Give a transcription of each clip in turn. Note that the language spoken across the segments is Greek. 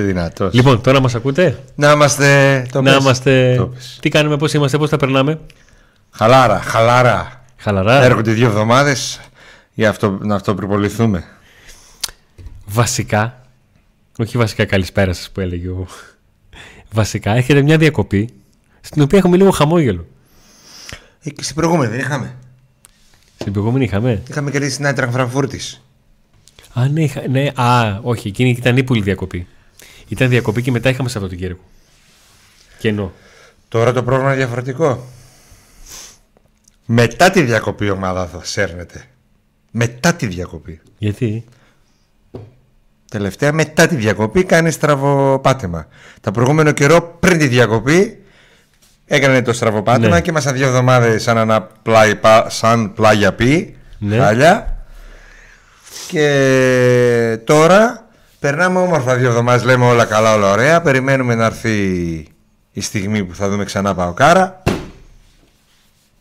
Είσαι δυνατός. Λοιπόν, τώρα μας ακούτε; Να είμαστε. Το να πες. είμαστε. Το πες. Τι κάνουμε, πώς είμαστε, πώς τα περνάμε; Χαλάρα, χαλάρα. Χαλαρά. Έρχονται δύο εβδομάδες για αυτό, να αυτοπροποληθούμε. Βασικά. Όχι βασικά, καλησπέρα σας που έλεγε ο. Βασικά, έχετε μια διακοπή στην οποία έχουμε λίγο χαμόγελο. Ε, και στην προηγούμενη δεν είχαμε. Στην προηγούμενη είχαμε; Είχαμε κερδίσει την Άιτραχ Φραγκφούρτη. Α, ναι, είχα- ναι, α, όχι, εκείνη ήταν ύπουλη διακοπή. Ήταν διακοπή και μετά είχαμε Σαββατοκύριακο. Κενό. Τώρα το πρόβλημα είναι διαφορετικό. Μετά τη διακοπή η ομάδα θα σέρνεται. Μετά τη διακοπή. Γιατί; Τελευταία μετά τη διακοπή κάνει στραβοπάτημα. Τα προηγούμενο καιρό πριν τη διακοπή έκανε το στραβοπάτημα Ναι. και ήμασταν δύο εβδομάδες σαν, ένα πλάι, πα- σαν πλάγια πει. Ναι. Χάλια. Και τώρα περνάμε όμορφα δύο εβδομάδες. Λέμε όλα καλά, όλα ωραία. Περιμένουμε να έρθει η στιγμή που θα δούμε ξανά Παοκάρα.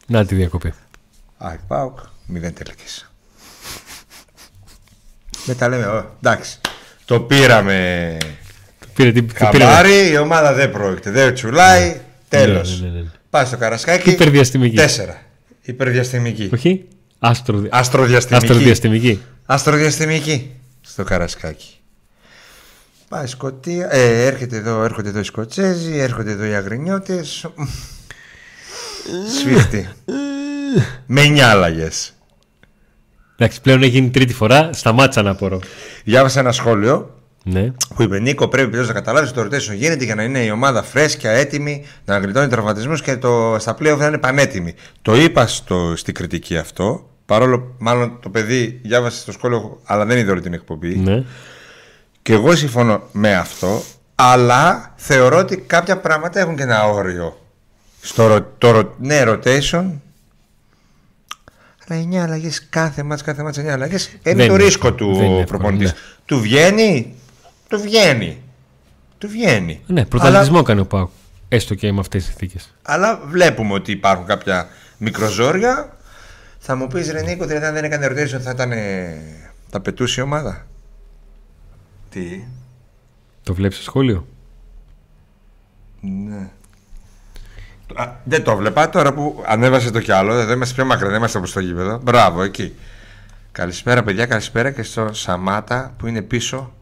Να τη διακοπή. Άκ, Πάοκ, μηδέν τελικές. Μετά λέμε, «Ω, εντάξει, το πήραμε Πήρε την. το πήρε- χαμπάρι, η ομάδα δεν πρόκειται, δεν τσουλάει, τέλος. Ναι, ναι, ναι, ναι. Πάει στο Καρασκάκι, Υπερδιαστημική. τέσσερα. Υπερδιαστημική. Όχι. Άστρο... Αστροδιαστημική. Αστροδιαστημική. Αστροδιαστημική στο Καρασκάκι. Πάει Σκοτία, ε, έρχεται εδώ, έρχονται εδώ οι Σκοτσέζοι, έρχονται εδώ οι Αγρινιώτες. Σφίχτη. Με νιάλαγες. Εντάξει, πλέον έχει γίνει τρίτη φορά. Σταμάτησα να απορώ. Διάβασα ένα σχόλιο Ναι. που είπε Νίκο, πρέπει πλέον να καταλάβεις το rotation γίνεται για να είναι η ομάδα φρέσκια, έτοιμη, να γλιτώνει τραυματισμούς και το, στα playoff να είναι πανέτοιμη. Το είπα στο, στην κριτική αυτό. Παρόλο μάλλον το παιδί διάβασε το σχόλιο, αλλά δεν είδε όλη την εκπομπή. ναι. Και εγώ συμφωνώ με αυτό, αλλά θεωρώ ότι κάποια πράγματα έχουν και ένα όριο. Στο ρο- το, ρο- ναι, rotation. Αλλά 9 αλλαγές κάθε μάτς, κάθε μάτς 9 αλλαγές. Είναι Δεν το είναι ρίσκο εύκολο, δεν του είναι προπονητής. εύκολο, Του βγαίνει, του βγαίνει. Του βγαίνει. Ναι, πρωταθλητισμό κάνει ο Πάου. Έστω και με αυτές τις συνθήκε. Αλλά, αλλά βλέπουμε ότι υπάρχουν κάποια μικροζόρια. Θα μου πεις Ρενίκο, δηλαδή αν δεν έκανε rotation θα ήταν. Θα πετούσε η ομάδα. Τι; Το βλέπεις στο σχόλιο; Ναι. Α, δεν το βλέπα τώρα που ανέβασε το κι άλλο. Εδώ είμαστε πιο μακριά, δεν είμαστε από στο γήπεδο. Μπράβο, εκεί. Καλησπέρα, παιδιά, καλησπέρα και στο Σαμάτα που είναι πίσω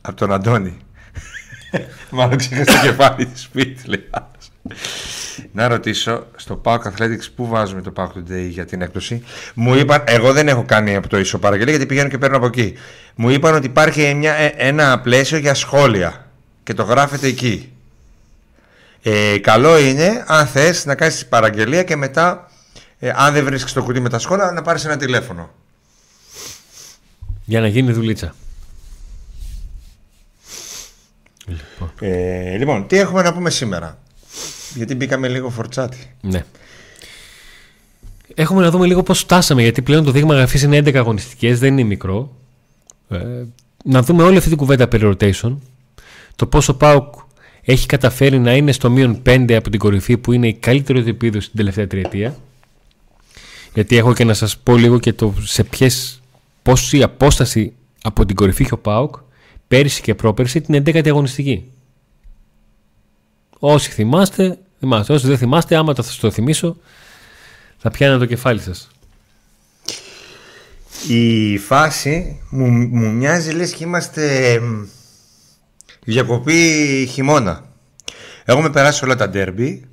από τον Αντώνη. Μάλλον ξέχασε το κεφάλι της σπίτι, λέει. Άλλος. Να ρωτήσω στο Park Athletics πού βάζουμε το Park Today για την έκπτωση. Μου είπαν, εγώ δεν έχω κάνει από το ίσο παραγγελία γιατί πηγαίνω και παίρνω από εκεί. Μου είπαν ότι υπάρχει μια, ε, ένα πλαίσιο για σχόλια και το γράφετε εκεί. Ε, καλό είναι αν θες να κάνεις παραγγελία και μετά ε, αν δεν βρίσκεις το κουτί με τα σχόλια να πάρεις ένα τηλέφωνο. Για να γίνει δουλίτσα. Λοιπόν, Ε, λοιπόν, τι έχουμε να πούμε σήμερα; Γιατί μπήκαμε λίγο φορτσάτι. ναι. Έχουμε να δούμε λίγο πώς φτάσαμε, γιατί πλέον το δείγμα γραφής είναι 11 αγωνιστικές, δεν είναι μικρό. Ε, να δούμε όλη αυτή την κουβέντα περί rotation. Το πόσο Πάουκ έχει καταφέρει να είναι στο μείον 5 από την κορυφή που είναι η καλύτερη του επίδοση την τελευταία τριετία. Γιατί έχω και να σας πω λίγο και το σε ποιες, πόση απόσταση από την κορυφή έχει ο Πάουκ πέρυσι και πρόπερσι την 11η αγωνιστική. Όσοι θυμάστε, θυμάστε. Όσοι δεν θυμάστε, άμα το, το θυμίσω, θα πιάνε το κεφάλι σας. Η φάση μου, μου μοιάζει λες και είμαστε εμ, διακοπή χειμώνα. Έχουμε περάσει όλα τα ντέρμπι.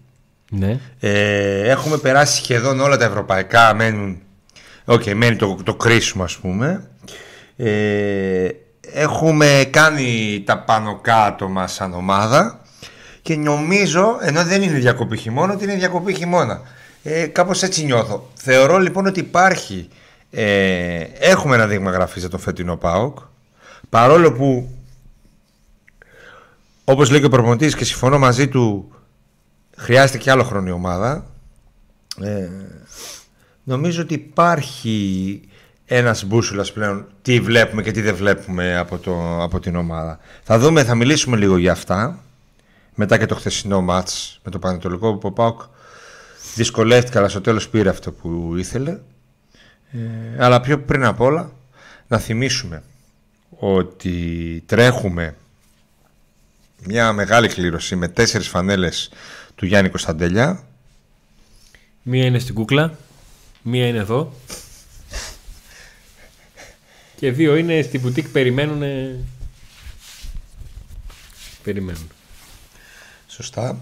Ναι. Ε, έχουμε περάσει σχεδόν όλα τα ευρωπαϊκά. Μένουν, okay, μένει το, το κρίσιμο ας πούμε. Ε, έχουμε κάνει τα πάνω κάτω μας σαν ομάδα και νομίζω, ενώ δεν είναι διακοπή χειμώνα, ότι είναι διακοπή χειμώνα. Ε, κάπως έτσι νιώθω. Θεωρώ λοιπόν ότι υπάρχει, ε, έχουμε ένα δείγμα γραφής για τον φετινό ΠΑΟΚ, παρόλο που, όπως λέει και ο προπονητής και συμφωνώ μαζί του, χρειάζεται και άλλο χρόνο η ομάδα. Ε, νομίζω ότι υπάρχει ένας μπούσουλας πλέον τι βλέπουμε και τι δεν βλέπουμε από, το, από την ομάδα. Θα δούμε, θα μιλήσουμε λίγο για αυτά μετά και το χθεσινό μάτς με το Πανετολικό που ο Πάουκ δυσκολεύτηκε αλλά στο τέλος πήρε αυτό που ήθελε. Ε, αλλά πιο πριν απ' όλα να θυμίσουμε ότι τρέχουμε μια μεγάλη κλήρωση με τέσσερις φανέλες του Γιάννη Κωνσταντέλια. Μία είναι στην κούκλα, μία είναι εδώ και δύο είναι στην μπουτίκ περιμένουν. Περιμένουν. Σωστά.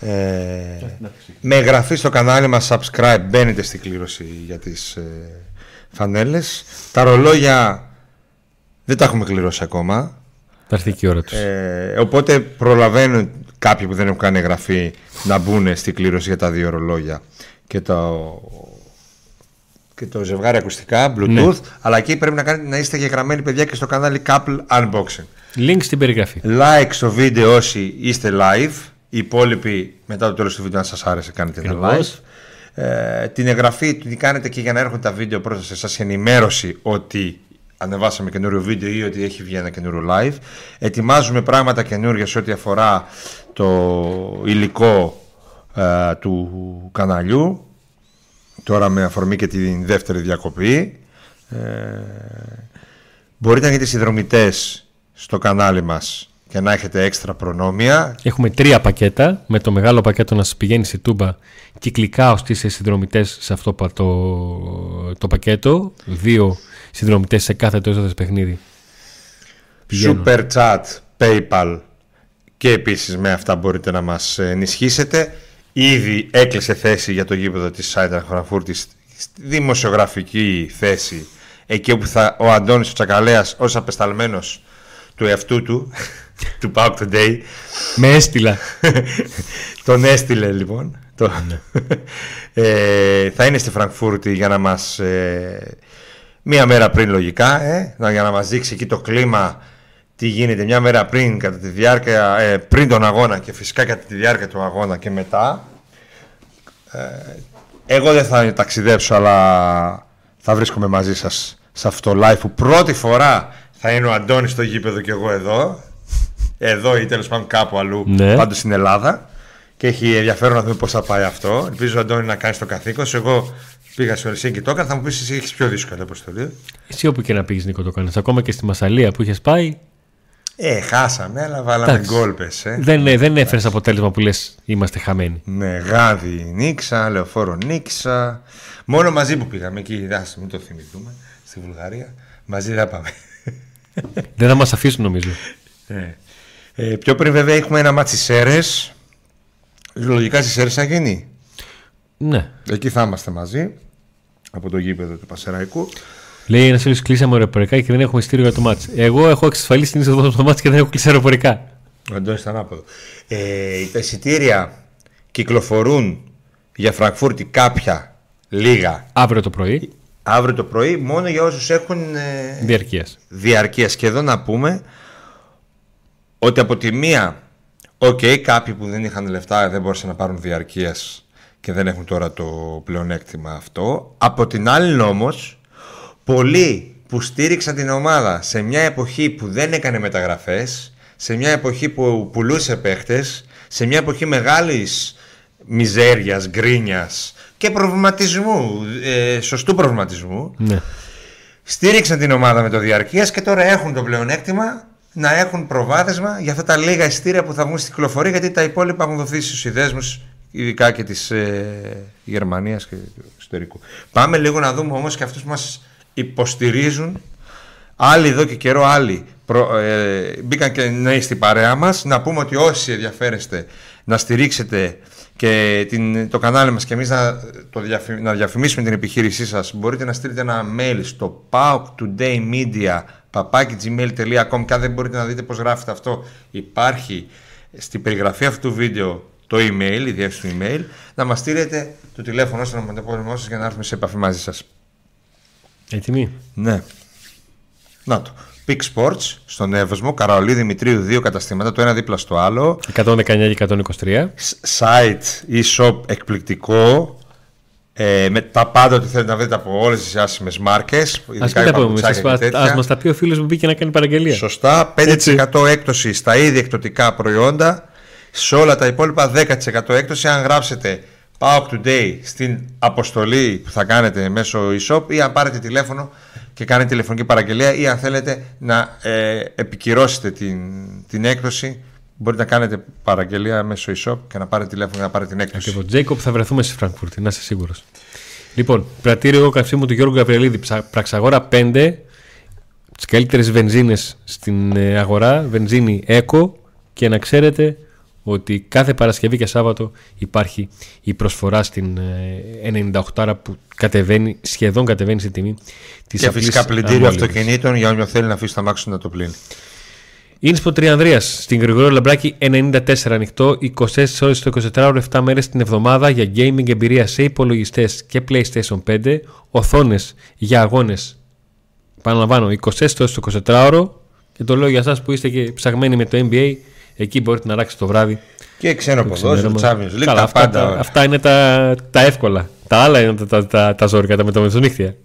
Ε, με εγγραφή στο κανάλι μας subscribe μπαίνετε στην κλήρωση για τις ε, φανέλες. Τα ρολόγια δεν τα έχουμε κληρώσει ακόμα. Θα έρθει και η ώρα τους. Ε, οπότε προλαβαίνουν κάποιοι που δεν έχουν κάνει εγγραφή να μπουν στην κλήρωση για τα δύο ρολόγια και το, και το ζευγάρι ακουστικά, Bluetooth. Ναι. Αλλά εκεί πρέπει να, κάνετε, να είστε γεγραμμένοι παιδιά και στο κανάλι Couple Unboxing. Link στην περιγραφή. Like στο βίντεο όσοι είστε live. Οι υπόλοιποι μετά το τέλος του βίντεο αν σας άρεσε κάνετε ένα Ακριβώς. like. Ε, την εγγραφή την κάνετε και για να έρχονται τα βίντεο πρώτα σε εσάς ενημέρωση ότι ανεβάσαμε καινούριο βίντεο ή ότι έχει βγει ένα καινούριο live. Ετοιμάζουμε πράγματα καινούργια σε ό,τι αφορά το υλικό ε, του καναλιού. Τώρα με αφορμή και την δεύτερη διακοπή. Ε, μπορείτε να γίνετε συνδρομητές στο κανάλι μας και να έχετε έξτρα προνόμια Έχουμε τρία πακέτα. Με το μεγάλο πακέτο να σας πηγαίνει στη τούμπα κυκλικά ώστε είστε συνδρομητές σε αυτό πα- το, το πακέτο. Δύο συνδρομητές σε κάθε το έσοδο παιχνίδι. Πηγαίνουν. Super Chat, PayPal και επίσης με αυτά μπορείτε να μας ενισχύσετε. Ήδη έκλεισε θέση για το γήπεδο της Σάιντρα Φραγκφούρτης στη δημοσιογραφική θέση εκεί όπου θα, ο Αντώνης ο Τσακαλέας ως απεσταλμένος του εαυτού του του Pauk Today Με έστειλα. τον έστειλε λοιπόν. Το, ε, θα είναι στη Φραγκφούρτη για να μας ε, μία μέρα πριν λογικά ε, να- για να μας δείξει εκεί το κλίμα τι γίνεται. Μια μέρα πριν κατά τη διάρκεια ε, πριν τον αγώνα και φυσικά κατά τη διάρκεια του αγώνα και μετά. Ε, εγώ δεν θα ταξιδέψω αλλά θα βρίσκομαι μαζί σας σε αυτό το live που πρώτη φορά θα είναι ο Αντώνης στο γήπεδο και εγώ εδώ εδώ ή τέλος πάντων κάπου αλλού Ναι. πάντως στην Ελλάδα και έχει ενδιαφέρον να δούμε πώς θα πάει αυτό ελπίζω Αντώνη να κάνεις το καθήκον σου εγώ πήγα στο Ελσίνκι και το έκανα θα μου πεις εσύ έχεις πιο δύσκολη αποστολή Εσύ όπου και να πήγες, Νίκο, το κάνεις. Ακόμα και στη Μασαλία που είχες πάει, ε χάσαμε αλλά βάλαμε Εντάξει. γκολ πες, ε. δεν, ε, δεν έφερες αποτέλεσμα που λες είμαστε χαμένοι. Ναι, γάδι νίξα, λεωφόρο νίξα. Μόνο μαζί που πήγαμε εκεί, ας μην το θυμηθούμε, στη Βουλγαρία. Μαζί δεν πάμε. Δεν θα μας αφήσουν νομίζω. Ε, ε, πιο πριν βέβαια έχουμε ένα ματς Σέρρες. Λογικά στις Σέρρες θα γίνει. Ναι. Εκεί θα είμαστε μαζί. Από το γήπεδο του Πανσερραϊκού. Λέει ένας φίλος κλείσαμε αεροπορικά και δεν έχουμε εισιτήριο για το ματς. Εγώ έχω εξασφαλίσει την είσοδο στο ματς και δεν έχω κλείσει αεροπορικά. Ο Αντώνης ήταν άποδο. Ε, τα εισιτήρια κυκλοφορούν για Φρανκφούρτη κάποια, λίγα, Αύριο το πρωί, αύριο το πρωί, μόνο για όσους έχουν ε, διαρκείας. διαρκείας. Και εδώ να πούμε ότι από τη μία, οκ, κάποιοι που δεν είχαν λεφτά δεν μπορούσαν να πάρουν διαρκείας και δεν έχουν τώρα το πλεονέκτημα αυτό. Από την άλλη όμως, πολλοί που στήριξαν την ομάδα σε μια εποχή που δεν έκανε μεταγραφές, σε μια εποχή που πουλούσε παίχτες, σε μια εποχή μεγάλης μιζέριας, γκρίνιας και προβληματισμού, ε, σωστού προβληματισμού, Ναι. στήριξαν την ομάδα με το διαρκείας και τώρα έχουν το πλεονέκτημα να έχουν προβάδισμα για αυτά τα λίγα ειστήρια που θα βγουν στην κυκλοφορία γιατί τα υπόλοιπα έχουν δοθεί στους συνδέσμους, ειδικά και της ε, Γερμανίας και του εξωτερικού. Πάμε λίγο να δούμε όμως και αυτούς που μας υποστηρίζουν. Άλλοι εδώ και καιρό, άλλοι προ, ε, μπήκαν και νέοι στην παρέα μας. Να πούμε ότι όσοι ενδιαφέρεστε να στηρίξετε και την, το κανάλι μας και εμείς να, το διαφη- να διαφημίσουμε την επιχείρησή σας μπορείτε να στείλετε ένα mail στο pauktoday.media.gmail.com και αν δεν μπορείτε να δείτε πώς γράφετε αυτό υπάρχει στην περιγραφή αυτού του βίντεο το email, η διεύθυνση του email να μας στείλετε το τηλέφωνο σας, το ονοματεπώνυμό σας για να έρθουμε σε επαφή μαζί σας. Έτοιμοι; Ναι. Να το. Peak Sports στον Εύωσμο, Καραολί Δημητρίου, δύο καταστήματα, το ένα δίπλα στο άλλο. 119 και 123. Σ- Site e-shop εκπληκτικό. Ε, με τα πάντα ότι θέλετε να βρείτε από όλες τις άσχημε μάρκες. Α μην τα πούμε εμεί. Α μας τα πει ο φίλος που μπήκε να κάνει παραγγελία. Σωστά. 5% έκπτωση στα ήδη εκπτωτικά προϊόντα. Σε όλα τα υπόλοιπα 10% έκπτωση. Αν γράψετε Pauk Today στην αποστολή που θα κάνετε μέσω e-shop ή αν πάρετε τηλέφωνο και κάνετε τηλεφωνική παραγγελία ή αν θέλετε να ε, επικυρώσετε την, την έκδοση μπορείτε να κάνετε παραγγελία μέσω e-shop και να πάρετε τηλέφωνο και να πάρετε την έκδοση. Ακριβώς. Τζέικοπ, θα βρεθούμε στη Φραγκφούρτη, να είσαι σίγουρος. Λοιπόν, πρατήριο καυσίμου του Γιώργου Γαβριελίδη, Πραξαγόρα 5, τις καλύτερες βενζίνες στην ε, αγορά, βενζίνη Eco και να ξέρετε ότι κάθε Παρασκευή και Σάββατο υπάρχει η προσφορά στην 98 που κατεβαίνει, σχεδόν κατεβαίνει στη τιμή της Και φυσικά πλυντήριο αυτοκινήτων για όποιον θέλει να αφήσει τα μάξι να το πλύνει. Ίνσπο Τριανδρία στην Γρηγορία Λαμπράκη 94 ανοιχτό, 24 ώρες το 24 ώρες 7 μέρες την εβδομάδα για gaming εμπειρία σε υπολογιστές και PlayStation 5, οθόνες για αγώνες. Παραλαμβάνω, 24 ώρες το 24 ώρο και το λέω για εσάς που είστε και ψαγμένοι με το NBA Εκεί μπορείτε να ράξετε το βράδυ. Και ξένο ποδόσφαιρο, Champions League, τα αυτά, πάντα. αυτά είναι τα, τα εύκολα. Τα άλλα είναι τα, τα, τα, τα ζώρικα, τα μεταμεσονύχτια.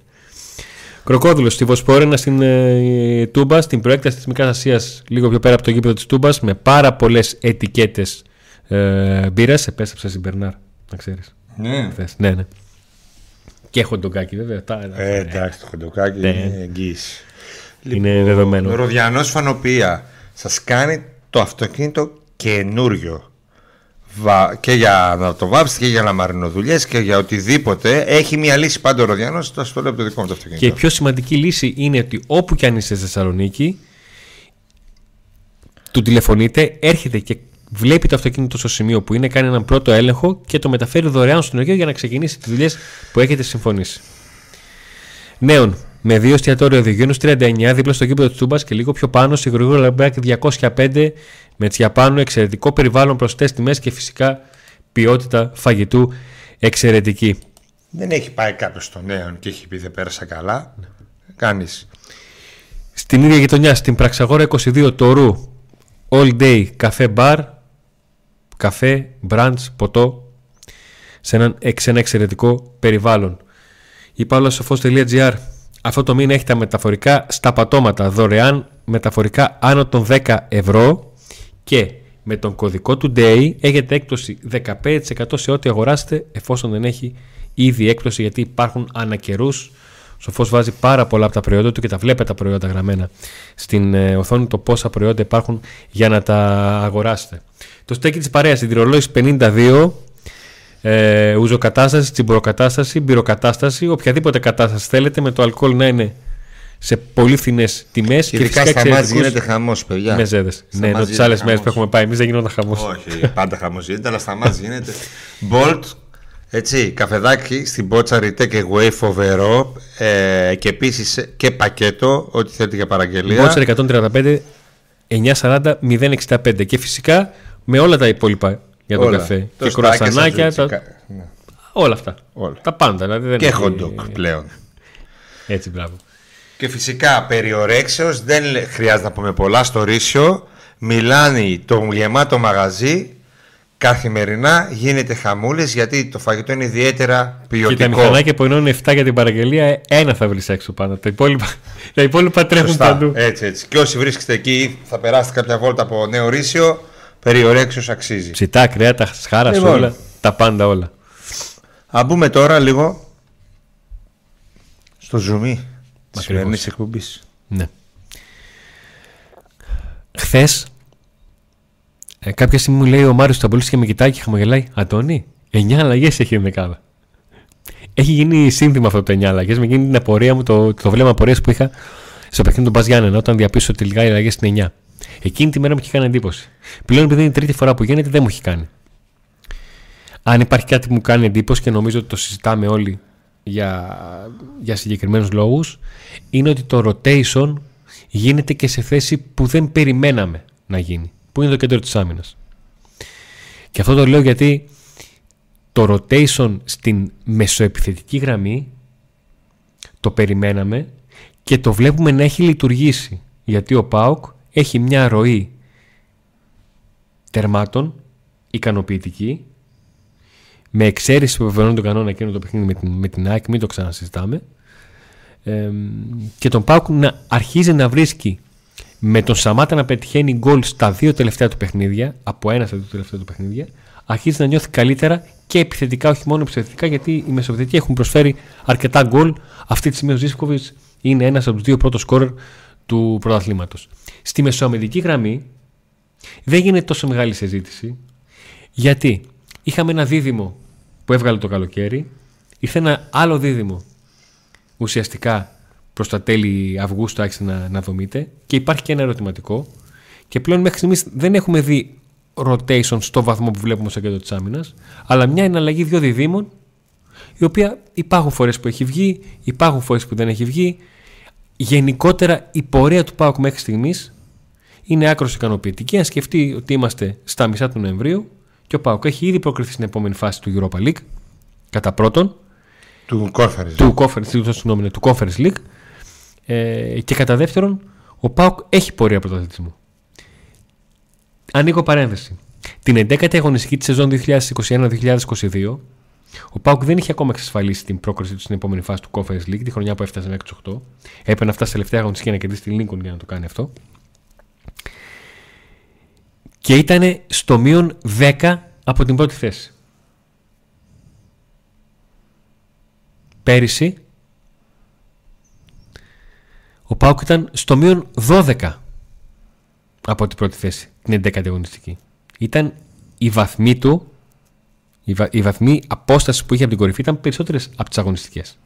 Κροκόδουλος στη Βοσπόρενα στην ε, Τούμπα, στην προέκταση της Μικράς Ασίας, λίγο πιο πέρα από το γήπεδο της Τούμπας, με πάρα πολλές ετικέτες ε, μπύρα. Επέστρεψα στην Μπερνάρ, να ξέρεις. Ναι. ναι, ναι. Και χοντοκάκι, βέβαια. Τα, ε, εντάξει, το χοντοκάκι ναι. είναι εγγύηση. Είναι λοιπόν, δεδομένο. Ροδιανός Φανοπία. Σας κάνει το αυτοκίνητο καινούριο και για να το βάψει και για να μαρινοδουλειέ και για οτιδήποτε. Έχει μια λύση πάντα ο Ροδιανό. Το στο λέω από το δικό μου το αυτοκίνητο. Και η πιο σημαντική λύση είναι ότι όπου κι αν είσαι στη Θεσσαλονίκη, του τηλεφωνείτε, έρχεται και βλέπει το αυτοκίνητο στο σημείο που είναι, κάνει έναν πρώτο έλεγχο και το μεταφέρει δωρεάν στον Αιγαίο για να ξεκινήσει τις δουλειές που έχετε συμφωνήσει. Νέον, με δύο εστιατόρια οδηγιών 39 δίπλα στο κήπο της Τούμπα και λίγο πιο πάνω στη γρήγορα Λαμπράκη 205 με τσιαπάνου εξαιρετικό περιβάλλον προσιτέ τιμές και φυσικά ποιότητα φαγητού εξαιρετική. Δεν έχει πάει κάποιος στο νέο και έχει πει δεν πέρασα καλά. Κάνεις. Στην ίδια γειτονιά, στην Πραξαγόρα 22 Τωρού, all day καφέ bar, καφέ, brunch, ποτό, σε, έναν, σε ένα εξαιρετικό περιβάλλον. Υπάλληλο αυτό το μήνα έχει τα μεταφορικά στα πατώματα δωρεάν μεταφορικά άνω των 10 ευρώ και με τον κωδικό του DAY έχετε έκπτωση 15% σε ό,τι αγοράσετε εφόσον δεν έχει ήδη έκπτωση γιατί υπάρχουν ανακαιρούς. Σοφός βάζει πάρα πολλά από τα προϊόντα του και τα βλέπετε τα προϊόντα γραμμένα στην ε, οθόνη το πόσα προϊόντα υπάρχουν για να τα αγοράσετε. Το στέκι της παρέας, η 52 ε, ουζοκατάσταση, τσιμποροκατάσταση, μπυροκατάσταση, οποιαδήποτε κατάσταση θέλετε με το αλκοόλ να είναι σε πολύ φθηνές τιμές. Και, και φυσικά στα μάτια γίνεται χαμός, παιδιά. Με ζέδε. Ναι, ενώ τις άλλες μέρες που έχουμε πάει, εμείς δεν γινόταν χαμός. Όχι, πάντα χαμός γίνεται, αλλά στα μάτια γίνεται. Bolt, έτσι, καφεδάκι στην πότσα ρητέ και way φοβερό ε, και επίσης και πακέτο, ό,τι θέλετε για παραγγελία. Μπότσα 135 940 065 και φυσικά με όλα τα υπόλοιπα για τον καφέ. Το και κρουασανάκια. Τα... Ναι. Όλα αυτά. Όλα. Τα πάντα. Δηλαδή δεν και χοντοκ πλέον. Έτσι, μπράβο. Και φυσικά περιορέξεως δεν χρειάζεται να πούμε πολλά στο Ρήσιο. Μιλάνει το γεμάτο μαγαζί καθημερινά γίνεται χαμούλες γιατί το φαγητό είναι ιδιαίτερα ποιοτικό. Και τα μηχανάκια που είναι 7 για την παραγγελία, ένα θα βρεις έξω πάνω. Τα υπόλοιπα, τα υπόλοιπα τρέχουν Σωστά. παντού. Έτσι, έτσι. Και όσοι βρίσκεστε εκεί, θα περάσετε κάποια βόλτα από Νέο Ρήσιο περιορέξεως αξίζει. Ψητά, κρέατα, σχάρα, λοιπόν, όλα, τα πάντα όλα. Α μπούμε τώρα λίγο στο ζουμί της σημερινής εκπομπής. Ναι. Χθες, ε, κάποια στιγμή μου λέει ο Μάριος Ταμπολή και με κοιτάει και χαμογελάει. Αντώνη, 9 αλλαγές έχει η δεκάδα. Έχει γίνει σύνθημα αυτό το 9 αλλαγές. Με γίνει την απορία μου, το, το βλέμμα απορίας που είχα στο παιχνίδι του Μπαζιάννενα όταν διαπίσω ότι τελικά οι αλλαγές είναι 9. Εκείνη τη μέρα μου είχε κάνει εντύπωση. Πλέον επειδή είναι η τρίτη φορά που γίνεται, δεν μου έχει κάνει. Αν υπάρχει κάτι που μου κάνει εντύπωση και νομίζω ότι το συζητάμε όλοι για, για συγκεκριμένους λόγους, είναι ότι το rotation γίνεται και σε θέση που δεν περιμέναμε να γίνει, που είναι το κέντρο της άμυνας. Και αυτό το λέω γιατί το rotation στην μεσοεπιθετική γραμμή το περιμέναμε και το βλέπουμε να έχει λειτουργήσει. Γιατί ο ΠΑΟΚ έχει μια ροή τερμάτων ικανοποιητική με εξαίρεση που επιβεβαιώνει τον κανόνα εκείνο το παιχνίδι με την, με την ΑΕΚ, μην το ξανασυζητάμε. Ε, και τον Πάουκ να αρχίζει να βρίσκει με τον Σαμάτα να πετυχαίνει γκολ στα δύο τελευταία του παιχνίδια, από ένα στα δύο τελευταία του παιχνίδια, αρχίζει να νιώθει καλύτερα και επιθετικά, όχι μόνο επιθετικά, γιατί οι μεσοπαιδευτικοί έχουν προσφέρει αρκετά γκολ. Αυτή τη στιγμή ο Ζήσκοβιτς είναι ένας από τους δύο πρώτους σκόρερ του πρωταθλήματος. Στη μεσοαμερική γραμμή δεν γίνεται τόσο μεγάλη συζήτηση γιατί είχαμε ένα δίδυμο που έβγαλε το καλοκαίρι, ήρθε ένα άλλο δίδυμο ουσιαστικά προς τα τέλη Αυγούστου άρχισε να, να δομείται και υπάρχει και ένα ερωτηματικό και πλέον μέχρι στιγμής δεν έχουμε δει rotation στο βαθμό που βλέπουμε στο κέντρο της άμυνας, αλλά μια εναλλαγή δύο διδήμων η οποία υπάρχουν φορές που έχει βγει, υπάρχουν φορές που δεν έχει βγει. Γενικότερα η πορεία του ΠΑΟΚ μέχρι στιγμής είναι άκρος ικανοποιητική. Αν σκεφτεί ότι είμαστε στα μισά του Νοεμβρίου και ο ΠΑΟΚ έχει ήδη προκριθεί στην επόμενη φάση του Europa League, κατά πρώτον. Του Conference, του conference, του, του conference League. Ε, και κατά δεύτερον, ο ΠΑΟΚ έχει πορεία πρωταθλητισμού. Ανοίγω παρένθεση. Την 11η αγωνιστική της σεζόν 2021-2022, ο Πάουκ δεν είχε ακόμα εξασφαλίσει την πρόκριση του στην επόμενη φάση του Conference League, τη χρονιά που έφτασε μέχρι του 8. Έπαιρνε αυτά σε τελευταία αγωνιστική να κερδίσει την Lincoln για να το κάνει αυτό. Και ήταν στο μείον 10 από την πρώτη θέση. Πέρυσι ο Πάουκ ήταν στο μείον 12 από την πρώτη θέση, την 11η αγωνιστική. Ήταν η βαθμή του, η, βα, η βαθμή απόστασης που είχε από την κορυφή ήταν περισσότερες από τις αγωνιστικές.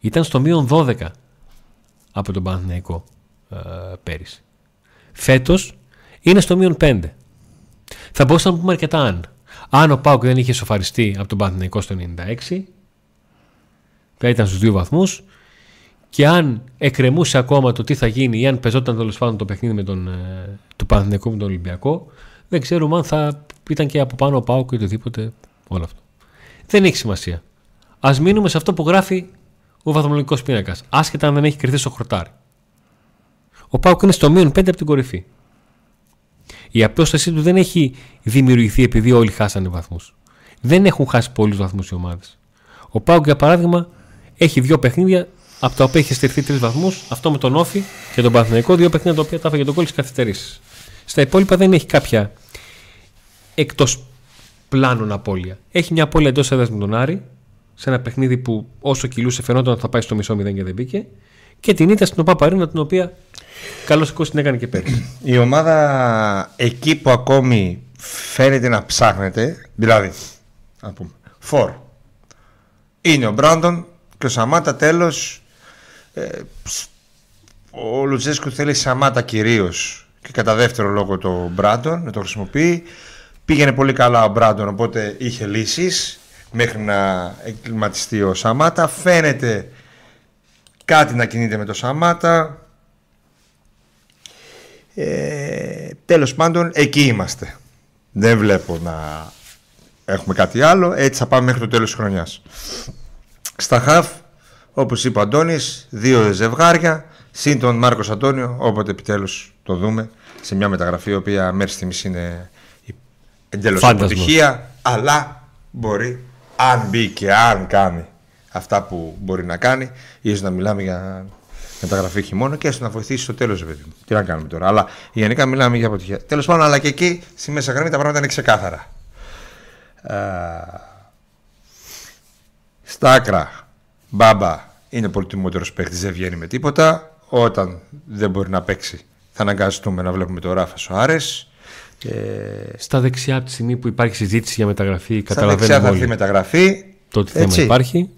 Ήταν στο μείον 12 από τον Παναθηναϊκό ε, πέρυσι. Φέτος είναι στο μείον 5. Θα μπορούσαμε να πούμε αρκετά αν. Αν ο Πάουκ δεν είχε σοφαριστεί από τον Παναθηναϊκό στο 96, θα ήταν στους δύο βαθμούς και αν εκκρεμούσε ακόμα το τι θα γίνει ή αν πεζόταν τέλος πάντων το παιχνίδι με τον, ε, του Παναθηναϊκού με τον Ολυμπιακό, δεν ξέρουμε αν θα ήταν και από πάνω ο Πάουκ ή οτιδήποτε όλο αυτό. Δεν έχει σημασία. Α μείνουμε σε αυτό που γράφει ο βαθμολογικός πίνακας, άσχετα αν δεν έχει κρυθεί στο χορτάρι. Ο Πάουκ είναι στο μείον 5 από την κορυφή. Η απόστασή του δεν έχει δημιουργηθεί επειδή όλοι χάσανε βαθμούς. Δεν έχουν χάσει πολλούς βαθμούς οι ομάδες. Ο Πάουκ, για παράδειγμα, έχει δύο παιχνίδια από τα οποία έχει στηριχθεί τρεις βαθμούς. Αυτό με τον Όφη και τον Παναθηναϊκό, δύο παιχνίδια τα οποία τα έφαγε τον κόλλη καθυστερήσεις. Στα υπόλοιπα δεν έχει κάποια εκτός πλάνων απώλεια. Έχει μια απώλεια εντός έδρας με τον Άρη, σε ένα παιχνίδι που όσο κυλούσε φαινόταν ότι θα πάει στο μισό μηδέν και δεν μπήκε. Και την ήττα στην ΟΠΑ την οποία καλώς ή την έκανε και πέρυσι. Η ομάδα εκεί που ακόμη φαίνεται να ψάχνεται, δηλαδή, να πούμε, φορ. Είναι ο Μπράντον και ο Σαμάτα τέλος ε, ο Λουτζέσκου θέλει Σαμάτα κυρίως και κατά δεύτερο λόγο το Μπράντον να το χρησιμοποιεί. Πήγαινε πολύ καλά ο Μπράντον, οπότε είχε λύσεις μέχρι να εκκληματιστεί ο Σαμάτα. Φαίνεται κάτι να κινείται με το Σαμάτα. Ε, τέλος πάντων, εκεί είμαστε. Δεν βλέπω να έχουμε κάτι άλλο. Έτσι θα πάμε μέχρι το τέλος της χρονιάς. Στα χαφ Όπως είπε ο Αντώνης, δύο ζευγάρια, συν τον Μάρκος Αντώνιο, όποτε επιτέλους το δούμε σε μια μεταγραφή η οποία μέχρι στιγμή είναι εντελώς αποτυχία, αλλά μπορεί, αν μπει και αν κάνει αυτά που μπορεί να κάνει, ίσως να μιλάμε για μεταγραφή χειμώνα και έστω να βοηθήσει στο τέλος, παιδί μου. Τι να κάνουμε τώρα. Αλλά γενικά μιλάμε για αποτυχία. Τέλος πάντων, αλλά και εκεί στη μέσα γραμμή τα πράγματα είναι ξεκάθαρα. στα άκρα Μπάμπα είναι πολύτιμότερο παίκτης, δεν βγαίνει με τίποτα. Όταν δεν μπορεί να παίξει, θα αναγκαστούμε να βλέπουμε το Ράφα Σοάρες. Και... Στα δεξιά, από τη στιγμή που υπάρχει συζήτηση για μεταγραφή, καταλαβαίνουμε. Στα δεξιά θα έρθει μεταγραφή. Το θέμα υπάρχει.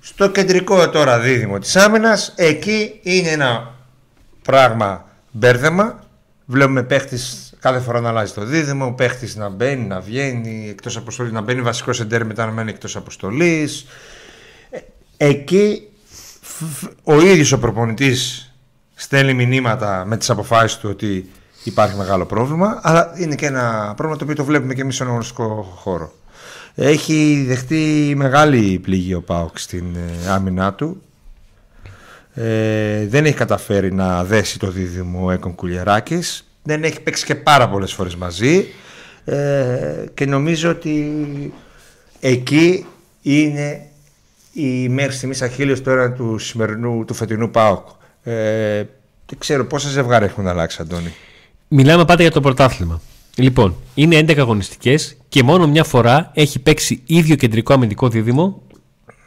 Στο κεντρικό τώρα δίδυμο της άμυνας, εκεί είναι ένα πράγμα μπέρδεμα. Βλέπουμε παίχτης κάθε φορά να αλλάζει το δίδυμο, παίχτης να μπαίνει, να βγαίνει εκτός αποστολής, να μπαίνει βασικό εντέρ μετά να μένει εκτός αποστολής. Εκεί ο ίδιος ο προπονητής στέλνει μηνύματα με τις αποφάσεις του ότι υπάρχει μεγάλο πρόβλημα, αλλά είναι και ένα πρόβλημα το οποίο το βλέπουμε και εμείς στον αγωνιστικό χώρο. Έχει δεχτεί μεγάλη πληγή ο Πάοκ στην ε, άμυνά του. Ε, δεν έχει καταφέρει να δέσει το δίδυμο Έκον Κουλιαράκης. Δεν έχει παίξει και πάρα πολλές φορές μαζί. Ε, και νομίζω ότι εκεί είναι η μέχρι στιγμής αχίλιος τώρα του σημερινού, του φετινού ΠΑΟΚ. Ε, δεν ξέρω πόσα ζευγάρια έχουν αλλάξει, Αντώνη. Μιλάμε πάντα για το πρωτάθλημα. Λοιπόν, είναι 11 αγωνιστικές και μόνο μια φορά έχει παίξει ίδιο κεντρικό αμυντικό δίδυμο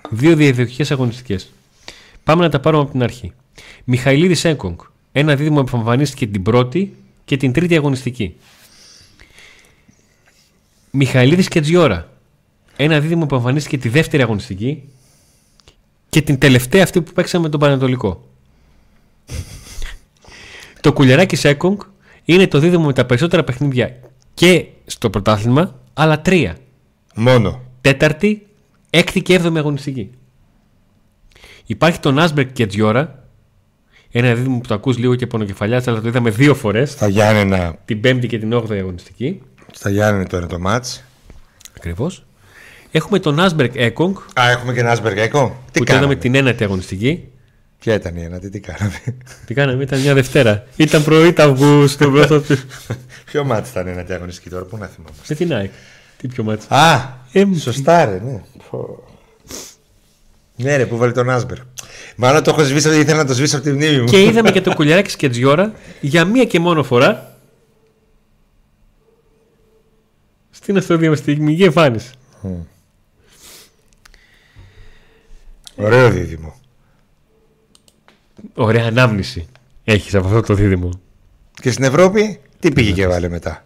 δύο διαδικτυακές αγωνιστικές. Πάμε να τα πάρουμε από την αρχή. Μιχαηλίδη Έγκογκ. Ένα δίδυμο που εμφανίστηκε την πρώτη και την τρίτη αγωνιστική. Μιχαηλίδης Κετζιόρα. Ένα δίδυμο που εμφανίστηκε τη δεύτερη αγωνιστική και την τελευταία αυτή που παίξαμε με τον Πανατολικό. το κουλεράκι Σέκογκ είναι το δίδυμο με τα περισσότερα παιχνίδια και στο πρωτάθλημα, αλλά τρία. Μόνο. Τέταρτη, έκτη και έβδομη αγωνιστική. Υπάρχει το Νάσμπερκ και Τζιόρα. Ένα δίδυμο που το ακούς λίγο και πονοκεφαλιάς, αλλά το είδαμε δύο φορές. Στα Γιάννενα. Την πέμπτη και την όγδοη αγωνιστική. Στα Γιάννενα τώρα το μάτς. Ακριβώς. Έχουμε το Νάσμπερκ Έκογκ. Α, έχουμε και ένα Ασμπεργέκο. Τι που το είδαμε κάναμε. την ένατη αγωνιστική. Ποια ήταν η ένατη, τι κάναμε; Τι κάναμε, ήταν μια Δευτέρα. Ήταν πρωί του Αυγούστου. πρώτο του- Ποιο μάτς ήταν η ένατη αγωνιστική τώρα, πού να θυμάμαι. Με την ΑΕΚ. Τι πιο μάτς. Α, Ε, σωστά ρε, ναι. Πω. Ναι ρε, που βάλει τον Άσμπερ. Μάλλον το έχω σβήσει, γιατί ήθελα να το σβήσω από τη μνήμη μου. Και είδαμε και το κουλιαράκι Σκετζιόρα για μία και μόνο φορά στην αστροδιαμαστική εμφάνιση. Ωραίο δίδυμο. Ωραία ανάμνηση έχεις από αυτό το δίδυμο. Και στην Ευρώπη, τι πήγε και έβαλε μετά;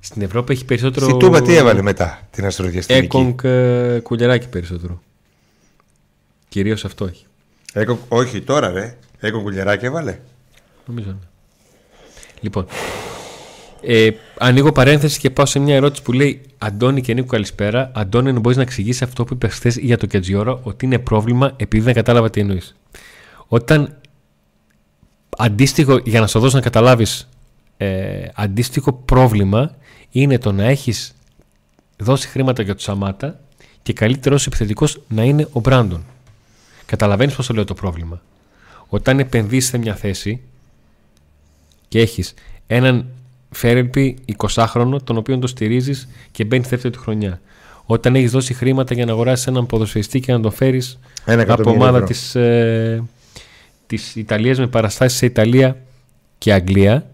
Στην Ευρώπη έχει περισσότερο. Στην Τούμπα τι έβαλε μετά την αστροδιαστημική. Έκονγκ ε, κουλιαράκι περισσότερο. Κυρίως αυτό έχει. Έκο, όχι τώρα ρε. Έκο κουλιαράκι έβαλε; Νομίζω ναι. Λοιπόν, ε, ανοίγω παρένθεση και πάω σε μια ερώτηση που λέει Αντώνη και Νίκο καλησπέρα. Αντώνη, αν μπορείς να εξηγήσεις αυτό που είπες χθες για το Κετζιόρο, ότι είναι πρόβλημα επειδή δεν κατάλαβα τι εννοείς. Όταν αντίστοιχο, για να σου δώσω να καταλάβεις, ε, αντίστοιχο πρόβλημα είναι το να έχεις δώσει χρήματα για το Σαμάτα και καλύτερο επιθετικός να είναι ο Μπράντον. Καταλαβαίνεις πώς το λέω το πρόβλημα. Όταν επενδύσεις σε μια θέση και έχεις έναν Φέρελπι 20χρονο, τον οποίο το στηρίζεις και μπαίνει στη δεύτερη του χρονιά. Όταν έχεις δώσει χρήματα για να αγοράσεις έναν ποδοσφαιριστή και να τον φέρεις Ένα από εκατομμύριο ομάδα ευρώ. της, ε, της Ιταλίας με παραστάσεις σε Ιταλία και Αγγλία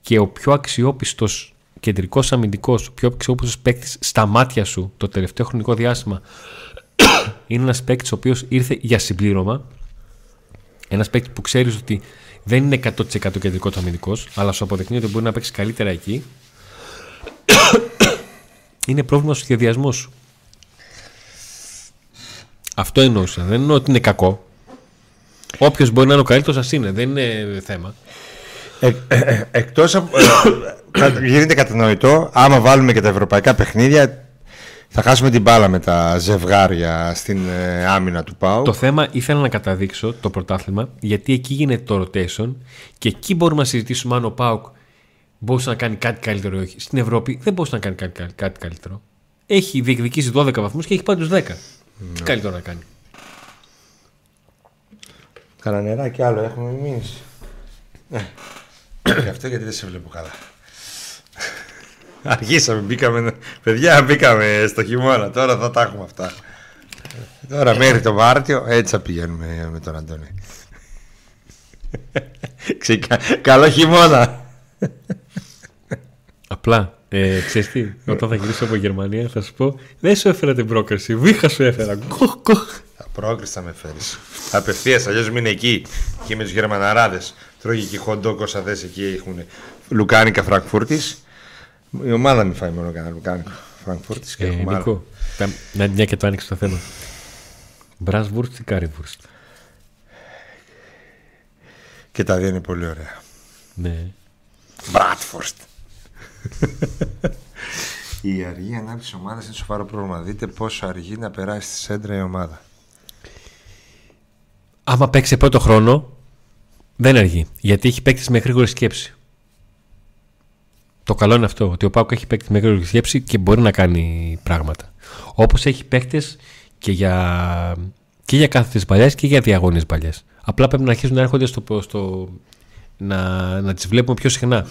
και ο πιο αξιόπιστος κεντρικός αμυντικός, ο πιο αξιόπιστος παίκτης στα μάτια σου το τελευταίο χρονικό διάστημα είναι ένας παίκτης ο οποίος ήρθε για συμπλήρωμα ένας παίκτης που ξέρεις ότι δεν είναι 100% κεντρικός αμυντικός αλλά σου αποδεικνύει ότι μπορεί να παίξει καλύτερα εκεί είναι πρόβλημα στο σχεδιασμό σου αυτό εννοούσα. Δεν εννοώ ότι είναι κακό. Όποιος μπορεί να είναι ο καλύτερος, ας είναι. Δεν είναι θέμα. Ε, ε, ε, εκτός από, ε, κα- γίνεται κατανοητό άμα βάλουμε και τα ευρωπαϊκά παιχνίδια θα χάσουμε την μπάλα με τα ζευγάρια στην ε, άμυνα του ΠΑΟ Το θέμα ήθελα να καταδείξω το πρωτάθλημα γιατί εκεί γίνεται το rotation και εκεί μπορούμε να συζητήσουμε αν ο Πάουκ μπορούσε να κάνει κάτι καλύτερο ή όχι. Στην Ευρώπη δεν μπορούσε να κάνει κάτι, κάτι- κάτι καλύτερο. Έχει διεκδικήσει 12 βαθμούς και έχει πάει του 10. Τι καλύτερο να κάνει. Κανένα νερά και άλλο έχουμε εμείς Ναι. Και αυτό γιατί δεν σε βλέπω καλά Αργήσαμε, μπήκαμε Παιδιά μπήκαμε στο χειμώνα Τώρα θα τα έχουμε αυτά Τώρα μέχρι το Μάρτιο Έτσι θα πηγαίνουμε με τον Αντώνη Ξεκα... Καλό χειμώνα Απλά, ε, ξέρεις τι, όταν θα γυρίσω από Γερμανία θα σου πω δεν σου έφερα την πρόκριση, βήχα σου έφερα. Κοχ, κοχ. Τα πρόκριση θα με φέρεις. Απευθείας, αλλιώς μην εκεί και με τους Γερμαναράδες. Τρώγει και χοτ ντογκ όσα θες εκεί έχουν Λουκάνικα Φραγκφούρτης. Η ομάδα μην φάει μόνο κανένα Λουκάνικα Φραγκφούρτης και Ε, έχουμε άλλο. Νίκο, τα- να μια και το άνοιξε το θέμα. Bratwurst ή Currywurst. Και τα δύο είναι πολύ ωραία. Ναι. Μπράτφορστ. Η αργή ανάπτυξη ομάδας είναι σοβαρό πρόβλημα. Δείτε πόσο αργεί να περάσει στη σέντρα η ομάδα. Άμα παίξει σε πρώτο χρόνο, δεν αργεί. Γιατί έχει παίκτη με γρήγορη σκέψη. Το καλό είναι αυτό, ότι ο Πάουκ έχει παίκτη με γρήγορη σκέψη και μπορεί να κάνει πράγματα. Όπως έχει παίκτες και για, και για κάθετες παλιέ και για διαγώνε παλιές. Απλά πρέπει να αρχίσουν να έρχονται στο, στο, να, να τις βλέπουμε πιο συχνά.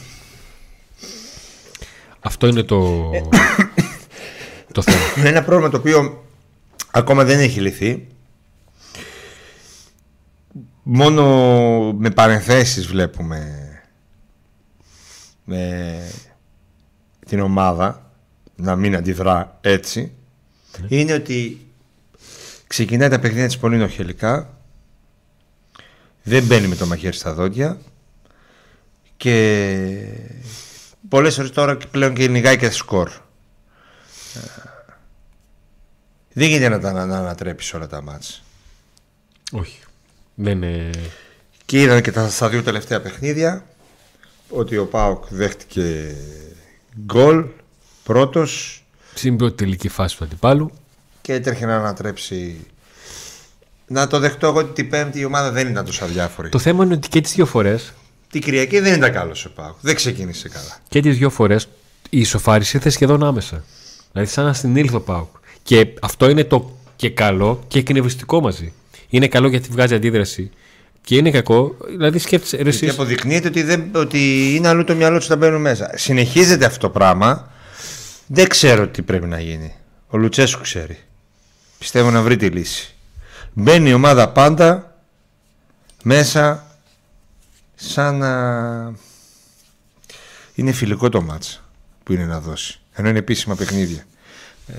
Αυτό είναι το, το θέμα. Ένα πρόβλημα το οποίο ακόμα δεν έχει λυθεί. Μόνο με παρενθέσεις βλέπουμε με την ομάδα να μην αντιδρά έτσι. Είναι ότι ξεκινάει τα παιχνίδια της πολύ νοχελικά δεν μπαίνει με το μαχαίρι στα δόντια και πολλές φορές τώρα πλέον και κυνηγάει και σκορ δεν γίνεται να τα να, να ανατρέψεις όλα τα μάτς Όχι. Δεν είναι... και είδαν και τα στα δύο τελευταία παιχνίδια ότι ο Πάοκ δέχτηκε γκολ πρώτος Στην πρώτη τελική φάση του αντιπάλου. και έτρεχε να ανατρέψει να το δεχτώ εγώ ότι την πέμπτη η ομάδα δεν ήταν τόσο αδιάφορη. Το θέμα είναι ότι και τις δύο φορέ Την Κυριακή δεν ήταν καλός ο Πάοκ. Δεν ξεκίνησε καλά. και τις δύο φορές η ισοφάριση ήρθε σχεδόν άμεσα. Δηλαδή, σαν να συνήλθε ο Πάουκ. Και αυτό είναι το και καλό και εκνευριστικό μαζί. Είναι καλό γιατί βγάζει αντίδραση. Και είναι κακό, δηλαδή σκέφτεσαι. Ρε, Και εσείς, αποδεικνύεται ότι, δεν, ότι είναι αλλού το μυαλό τους να μπαίνουν μέσα. Συνεχίζεται αυτό το πράγμα. Δεν ξέρω τι πρέπει να γίνει. Ο Λουτσέσκου ξέρει. Πιστεύω να βρει τη λύση. Μπαίνει η ομάδα πάντα μέσα σαν να είναι φιλικό το μάτς που είναι να δώσει. Ενώ είναι επίσημα παιχνίδια. Ε,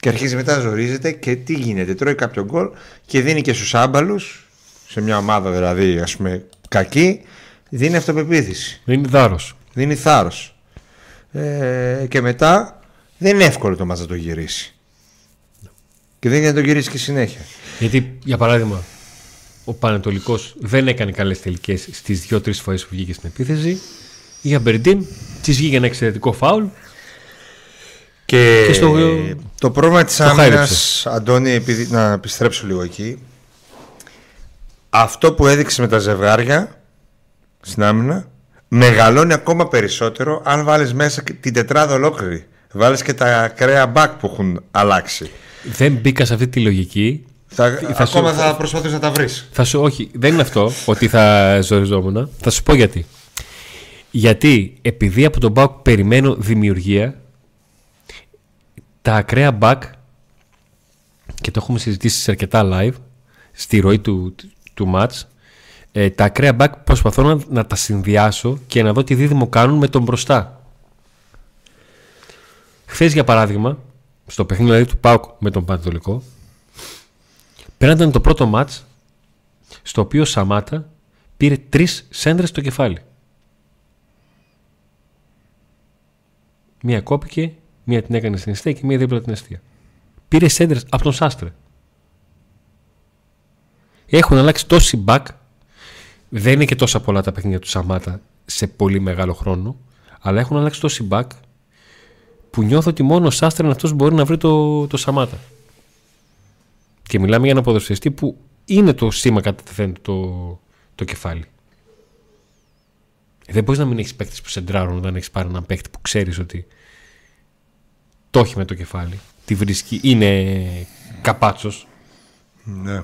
και αρχίζει μετά να ζορίζεται και τι γίνεται. Τρώει κάποιο γκολ και δίνει και στους άμπαλους σε μια ομάδα δηλαδή ας πούμε κακή δίνει αυτοπεποίθηση. είναι δάρο. Δίνει θάρρος. Ε, και μετά δεν είναι εύκολο το μάτς να το γυρίσει. Και δεν είναι να το γυρίσει και συνέχεια. Γιατί, για παράδειγμα, ο Πανετολικός δεν έκανε καλές τελικές στις δύο-τρεις φορές που βγήκε στην επίθεση. Η Αμπερντίν της βγήκε ένα εξαιρετικό φάουλ. Και, Και στο- το πρόβλημα της το άμυνας, χάιδεψε. Αντώνη, επειδή, να επιστρέψω λίγο εκεί, αυτό που έδειξε με τα ζευγάρια στην άμυνα, μεγαλώνει ακόμα περισσότερο αν βάλεις μέσα και την τετράδα ολόκληρη. Βάλεις και τα ακραία μπακ που έχουν αλλάξει. Δεν μπήκα σε αυτή τη λογική. Θα, θα σου- ακόμα θα προσπαθείς να τα βρεις. Θα σου, όχι, δεν είναι αυτό ότι θα ζοριζόμουν. Θα σου πω γιατί. Γιατί επειδή από τον Μπάουκ περιμένω δημιουργία, τα ακραία back και το έχουμε συζητήσει σε αρκετά live στη ροή του, του match ε, τα ακραία back προσπαθώ να, να τα συνδυάσω και να δω τι δίδυμο κάνουν με τον μπροστά. Χθες για παράδειγμα, στο παιχνίδι δηλαδή, του Πάουκ με τον Πανατολικό, πέραν το πρώτο match στο οποίο ο Σαμάτα πήρε τρεις σέντρες στο κεφάλι. Μία κόπηκε, μία την έκανε στην αιστεία και μία δίπλα την αιστεία. Πήρε σέντρες από τον Σάστρε. Έχουν αλλάξει τόσοι back. Δεν είναι και τόσα πολλά τα παιχνίδια του Σαμάτα σε πολύ μεγάλο χρόνο. Αλλά έχουν αλλάξει τόσοι back που νιώθω ότι μόνο ο Σάστρε είναι αυτός που μπορεί να βρει το, το Σαμάτα. Και μιλάμε για ένα ποδοσφαιριστή που είναι το σήμα κατά τεθέν το, το κεφάλι. Ε, δεν μπορείς να μην έχεις παίκτη που σεντράρουν όταν έχεις πάρει έναν παίκτη που ξέρεις ότι το έχει με το κεφάλι. Τη βρίσκει, είναι καπάτσος. Ναι.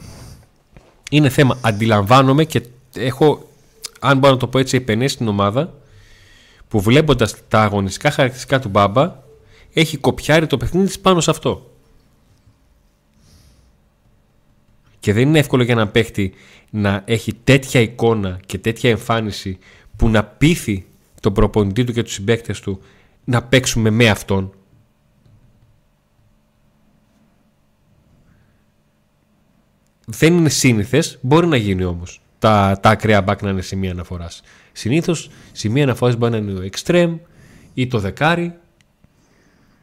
Είναι θέμα. Αντιλαμβάνομαι και έχω, αν μπορώ να το πω έτσι, επενέσει στην ομάδα που βλέποντας τα αγωνιστικά χαρακτηριστικά του Μπάμπα έχει κοπιάρει το παιχνίδι της πάνω σε αυτό. Και δεν είναι εύκολο για έναν παίχτη να έχει τέτοια εικόνα και τέτοια εμφάνιση που να πείθει τον προπονητή του και τους συμπαίκτες του να παίξουμε με αυτόν. Δεν είναι σύνηθες, μπορεί να γίνει όμως. Τα, τα ακραία μπακ να είναι σημεία αναφοράς. Συνήθως σημεία αναφοράς μπορεί να είναι το extreme ή το δεκάρι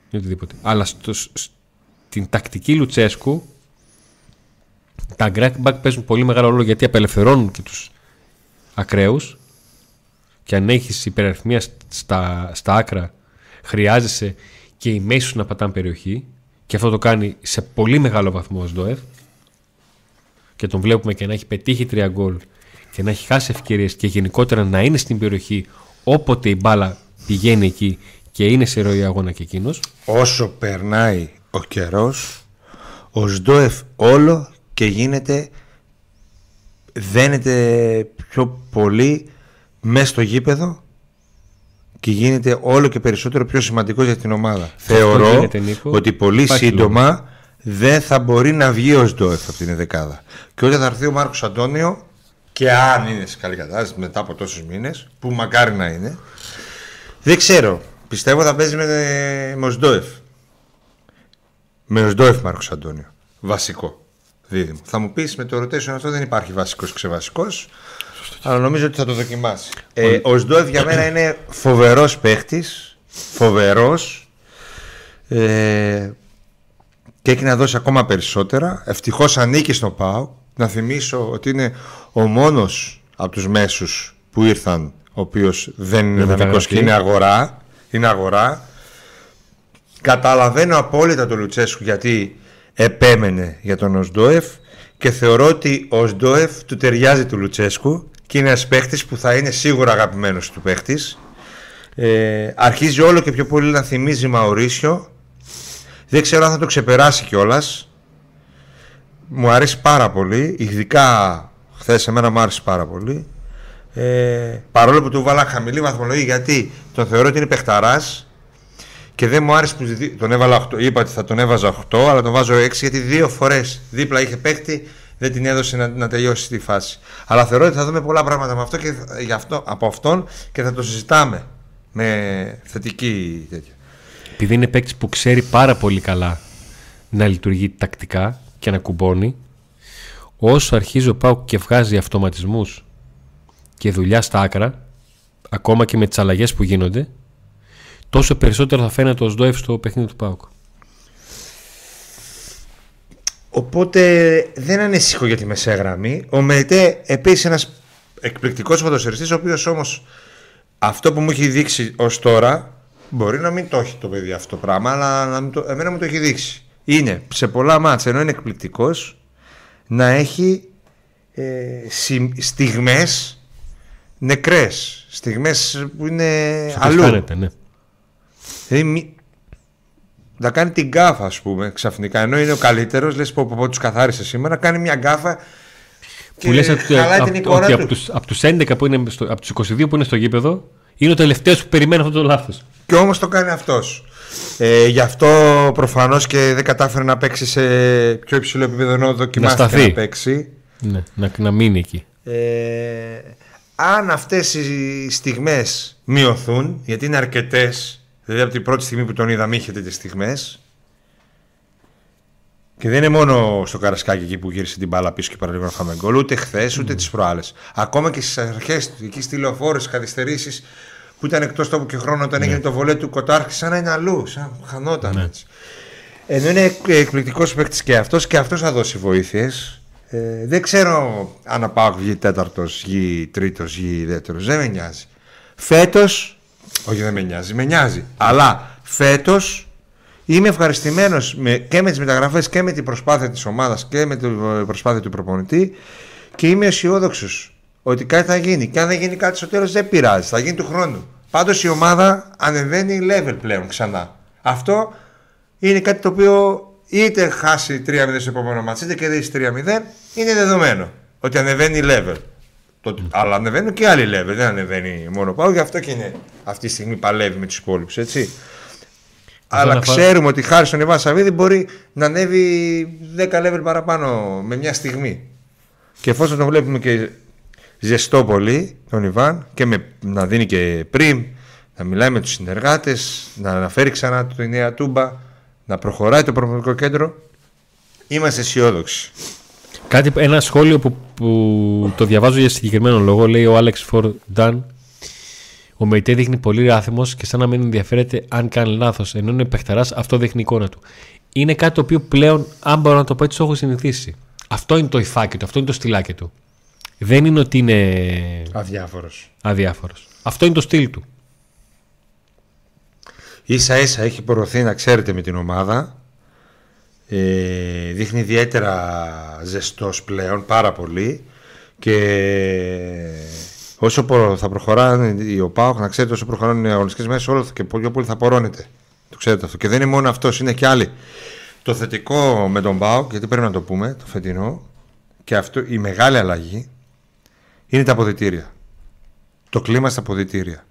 ή οτιδήποτε. Αλλά στο, στην τακτική Λουτσέσκου τα ακραία μπακ παίζουν πολύ μεγάλο ρόλο γιατί απελευθερώνουν και τους ακραίους και αν έχεις υπεραριθμία στα, στα άκρα χρειάζεσαι και οι μέση σου να πατάνε περιοχή και αυτό το κάνει σε πολύ μεγάλο βαθμό ο ΣΔΟΕΦ και τον βλέπουμε και να έχει πετύχει τρία γκολ και να έχει χάσει ευκαιρίες και γενικότερα να είναι στην περιοχή όποτε η μπάλα πηγαίνει εκεί και είναι σε ροή αγώνα και εκείνος. Όσο περνάει ο καιρός ο ΣΔΟΕΦ όλο και γίνεται δένεται πιο πολύ μέσα στο γήπεδο και γίνεται όλο και περισσότερο πιο σημαντικός για την ομάδα. Θεωρώ γίνεται, Νίκο. ότι πολύ Υπάρχει σύντομα δεν θα μπορεί να βγει ο ΣΔΟΕΦ από την δεκάδα. Και όταν θα έρθει ο Μάρκος Αντώνιο και αν είναι σε καλή κατάσταση μετά από τόσους μήνες, που μακάρι να είναι, δεν ξέρω. Πιστεύω θα παίζει με, με ο ΣΔΟΕΦ. Με ο ΣΔΟΕΦ Μάρκος Αντώνιο. βασικό δίδυμο. Θα μου πεις με το rotation αυτό δεν υπάρχει βασικός ξεβασικός. Αλλά νομίζω ότι θα το δοκιμάσει. Ε, ο Σντόεφ για μένα είναι φοβερός παίχτης. Φοβερός. Ε, και έχει να δώσει ακόμα περισσότερα. Ευτυχώς ανήκει στο ΠΑΟ. Να θυμίσω ότι είναι ο μόνος από τους μέσους που ήρθαν, ο οποίος δεν είναι δανεικός και είναι αγορά. Είναι αγορά. Καταλαβαίνω απόλυτα τον Λουτσέσκου γιατί επέμενε για τον Οσντόεφ και θεωρώ ότι ο Οσντόεφ του ταιριάζει του Λουτσέσκου και είναι ένας παίχτη που θα είναι σίγουρα αγαπημένος του παίχτη. Ε, αρχίζει όλο και πιο πολύ να θυμίζει Μαωρίσιο. Δεν ξέρω αν θα το ξεπεράσει κιόλας. Μου αρέσει πάρα πολύ. Ειδικά χθες εμένα μου άρεσε πάρα πολύ. Ε, παρόλο που του βάλα χαμηλή βαθμολογία γιατί τον θεωρώ ότι είναι παιχταράς και δεν μου άρεσε που τον έβαλα 8. Είπα ότι θα τον έβαζα 8, αλλά τον βάζω 6 γιατί δύο φορές δίπλα είχε παίχτη, δεν την έδωσε να, να τελειώσει τη φάση. Αλλά θεωρώ ότι θα δούμε πολλά πράγματα με αυτό και γι αυτό, από αυτόν και θα το συζητάμε με θετική τέτοια. Επειδή είναι παίκτης που ξέρει πάρα πολύ καλά να λειτουργεί τακτικά και να κουμπώνει, όσο αρχίζει ο Πάουκ και βγάζει αυτοματισμούς και δουλειά στα άκρα, ακόμα και με τις αλλαγές που γίνονται, τόσο περισσότερο θα φαίνεται ο Σντόεφ στο παιχνίδι του Πάουκ. Οπότε δεν ανησυχώ για τη μεσαία γραμμή. Ο Μελτέ επίσης ένας εκπληκτικός ποδοσφαιριστή, ο οποίος όμως αυτό που μου έχει δείξει ως τώρα μπορεί να μην το έχει το παιδί αυτό το πράγμα, αλλά να το, εμένα μου το έχει δείξει. Είναι σε πολλά μάτια ενώ είναι εκπληκτικός να έχει ε, στιγμές νεκρές στιγμές που είναι αλλού ναι. Δηλαδή, να κάνει την γκάφα, ας πούμε, ξαφνικά. Ενώ είναι ο καλύτερος, λες πω, πω, τους καθάρισε σήμερα, κάνει μια γκάφα. Που λες ότι από του από τους 11 που είναι στο, από τους 22 που είναι στο γήπεδο, είναι ο τελευταίος που περιμένει αυτό το λάθος. Και όμως το κάνει αυτός. Ε, γι' αυτό προφανώς και δεν κατάφερε να παίξει σε πιο υψηλό επίπεδο ενώ δοκιμάστηκε να, να παίξει. Ναι, να, να μείνει εκεί. Ε, αν αυτές οι στιγμές μειωθούν, γιατί είναι αρκετές Δηλαδή από την πρώτη στιγμή που τον είδαμε είχε τέτοιες στιγμές. Και δεν είναι μόνο στο καρασκάκι εκεί που γύρισε την μπάλα πίσω και παραλίγο να φάμε γκολ, ούτε χθες ούτε mm. τις προάλλες. Ακόμα και στις αρχές του, εκεί στη λεωφόρε, καθυστερήσεις που ήταν εκτός τόπου και χρόνο όταν ναι. έγινε το βολέ του Κοτάρχη, σαν να είναι αλλού, σαν χανόταν ναι. έτσι. Ενώ είναι εκπληκτικός παίκτης και αυτός και αυτός θα δώσει βοήθειες. Ε, δεν ξέρω αν πάω βγει τέταρτος, βγει τρίτος, βγει δεύτερος. Δεν με νοιάζει. Φέτος όχι, δεν με νοιάζει. Με νοιάζει. Αλλά φέτος είμαι ευχαριστημένος και με τις μεταγραφές και με την προσπάθεια της ομάδας και με την προσπάθεια του προπονητή και είμαι αισιόδοξος ότι κάτι θα γίνει. Και αν δεν γίνει κάτι στο τέλος, δεν πειράζει. Θα γίνει του χρόνου. Πάντως η ομάδα ανεβαίνει level πλέον ξανά. Αυτό είναι κάτι το οποίο είτε χάσει 3-0 στο επόμενο μάτσο είτε κερδίσει 3-0, είναι δεδομένο ότι ανεβαίνει level. Το, αλλά ανεβαίνουν και άλλοι level. Δεν ανεβαίνει μόνο πάω. Γι' αυτό και είναι αυτή τη στιγμή παλεύει με τους υπόλοιπους. Έτσι. Αλλά ξέρουμε ότι χάρη στον Ιβάν Σαββίδη μπορεί να ανέβει 10 level παραπάνω με μια στιγμή. Και εφόσον τον βλέπουμε και ζεστό πολύ τον Ιβάν και με, να δίνει και πριν, να μιλάει με τους συνεργάτες, να αναφέρει ξανά τη νέα τούμπα, να προχωράει το προπονητικό κέντρο, είμαστε αισιόδοξοι. Κάτι, ένα σχόλιο που, που το διαβάζω για συγκεκριμένο λόγο λέει ο Άλεξ Φορντάν ο Μεϊτέ δείχνει πολύ άθιμο και σαν να μην ενδιαφέρεται αν κάνει λάθος. Ενώ είναι παιχταράς, αυτό δείχνει η εικόνα του. Είναι κάτι το οποίο πλέον, αν μπορώ να το πω έτσι, το έχω συνηθίσει. Αυτό είναι το υφάκι του, αυτό είναι το στυλάκι του. Δεν είναι ότι είναι. Αδιάφορος. Αδιάφορος. Αυτό είναι το στυλ του. σα ίσα έχει προωθεί να ξέρετε με την ομάδα ε, δείχνει ιδιαίτερα ζεστός πλέον, πάρα πολύ και όσο θα προχωράνε οι ΟΠΑΟΚ, να ξέρετε όσο προχωράνε οι αγωνιστικές μέρες όλο και πιο πολύ θα πορώνεται. Το ξέρετε αυτό. Και δεν είναι μόνο αυτός, είναι και άλλοι. Το θετικό με τον ΠΑΟΚ, γιατί πρέπει να το πούμε, το φετινό, και αυτό η μεγάλη αλλαγή είναι τα αποδητήρια. Το κλίμα στα αποδητήρια.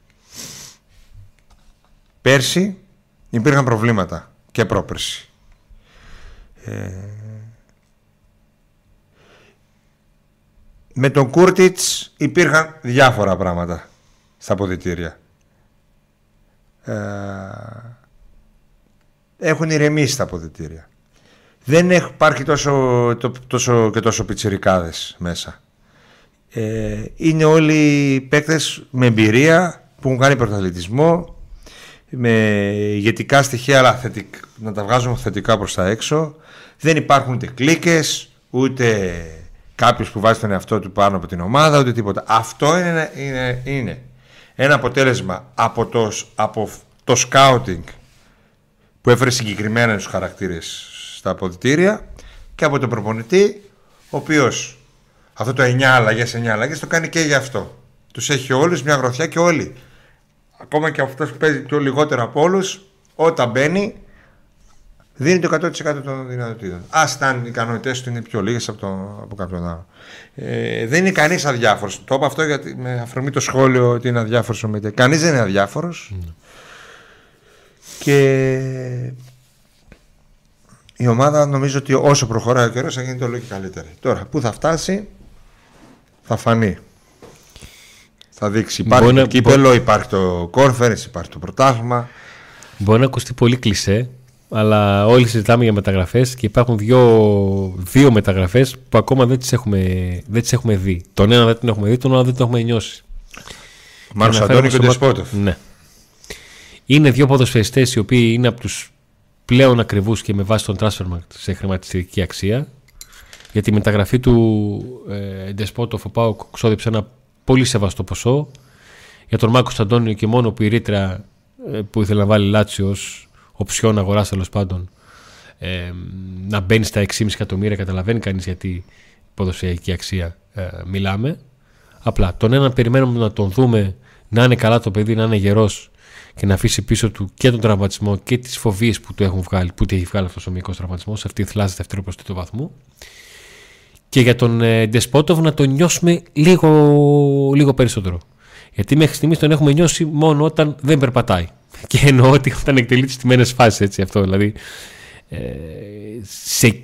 Πέρσι υπήρχαν προβλήματα και πρόπερσι. Ε, με τον Κούρτιτς υπήρχαν διάφορα πράγματα στα ποδητήρια. Ε, έχουν ηρεμήσει τα ποδητήρια. δεν υπάρχει τόσο, τόσο και τόσο πιτσιρικάδες μέσα. Ε, είναι όλοι παίκτες με εμπειρία που έχουν κάνει πρωταθλητισμό με ηγετικά στοιχεία αλλά θετικ, να τα βγάζουμε θετικά προς τα έξω. Δεν υπάρχουν ούτε κλίκες ούτε κάποιος που βάζει τον εαυτό του πάνω από την ομάδα ούτε τίποτα. Αυτό είναι, είναι, είναι ένα αποτέλεσμα από το, από το scouting που έφερε συγκεκριμένα τους χαρακτήρες στα αποδητήρια και από τον προπονητή ο οποίος αυτό το 9 αλλαγές, 9 αλλαγές το κάνει και γι' αυτό. Τους έχει όλους μια γροθιά και όλοι. Ακόμα και αυτός που παίζει πιο λιγότερο από όλους, όταν μπαίνει, δίνει το 100% των δυνατοτήτων. Α ήταν οι ικανότητέ του είναι πιο λίγες από, το, από κάποιον άλλο. Ε, δεν είναι κανείς αδιάφορος. Το είπα αυτό γιατί με αφορμή το σχόλιο ότι είναι αδιάφορος ο Μετέ. Κανείς δεν είναι αδιάφορος. Mm. Και η ομάδα νομίζω ότι όσο προχωράει ο καιρός θα γίνεται όλο και καλύτερη. Τώρα, πού θα φτάσει, θα φανεί. Θα δείξει. Υπάρχει το κύπελο, υπάρχει το κόρφερες, υπάρχει το πρωτάθλημα. Μπορεί να ακουστεί πολύ κλεισέ, αλλά όλοι συζητάμε για μεταγραφές και υπάρχουν δύο, δύο μεταγραφές που ακόμα δεν τις, έχουμε, δεν τις έχουμε δει. Τον ένα δεν την έχουμε δει, τον άλλο δεν την έχουμε νιώσει. Μάρος Αντώνη και ο Ντεσπότοφ. Ναι. Είναι δύο ποδοσφαιριστές οι οποίοι είναι από τους πλέον ακριβούς και με βάση τον transfer σε χρηματιστηρική αξία για τη μεταγραφή του ε, Ντεσπότοφ ο Πάοκ ξόδεψε ένα πολύ σεβαστό ποσό. Για τον Μάκο Αντώνιο και μόνο που η ρήτρα ε, που ήθελε να βάλει Λάτσιο ως οψιόν αγοράς τέλος πάντων ε, να μπαίνει στα 6,5 εκατομμύρια. Καταλαβαίνει κανείς γιατί ποδοσφαιρική αξία ε, μιλάμε. Απλά τον έναν περιμένουμε να τον δούμε να είναι καλά το παιδί, να είναι γερός και να αφήσει πίσω του και τον τραυματισμό και τις φοβίες που του έχουν βγάλει, που του έχει βγάλει αυτός ο μικρό τραυματισμός σε αυτή τη θλάση δεύτερο προς τρίτο βαθμό και για τον ε, Ντεσπότοβ να τον νιώσουμε λίγο, λίγο περισσότερο. Γιατί μέχρι στιγμής τον έχουμε νιώσει μόνο όταν δεν περπατάει. Και εννοώ ότι όταν εκτελεί τις τιμένες φάσεις, έτσι αυτό. Δηλαδή, ε, σε,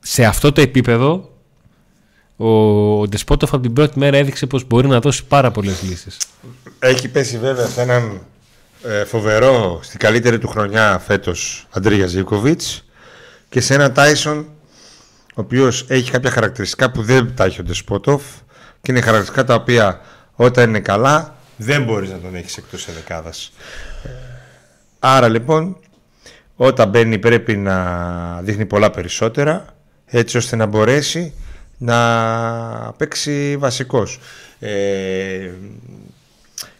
σε, αυτό το επίπεδο, ο, ο Ντεσπότοφ από την πρώτη μέρα έδειξε πως μπορεί να δώσει πάρα πολλές λύσεις. Έχει πέσει βέβαια σε έναν ε, φοβερό, στην καλύτερη του χρονιά φέτος, Αντρίγια Ζήκοβιτς και σε έναν Τάισον ο οποίος έχει κάποια χαρακτηριστικά που δεν τα έχει ο Ντεσπότοφ και είναι χαρακτηριστικά τα οποία όταν είναι καλά δεν μπορείς να τον έχεις εκτός δεκάδα. Άρα λοιπόν, όταν μπαίνει πρέπει να δείχνει πολλά περισσότερα έτσι ώστε να μπορέσει να παίξει βασικός. Ε,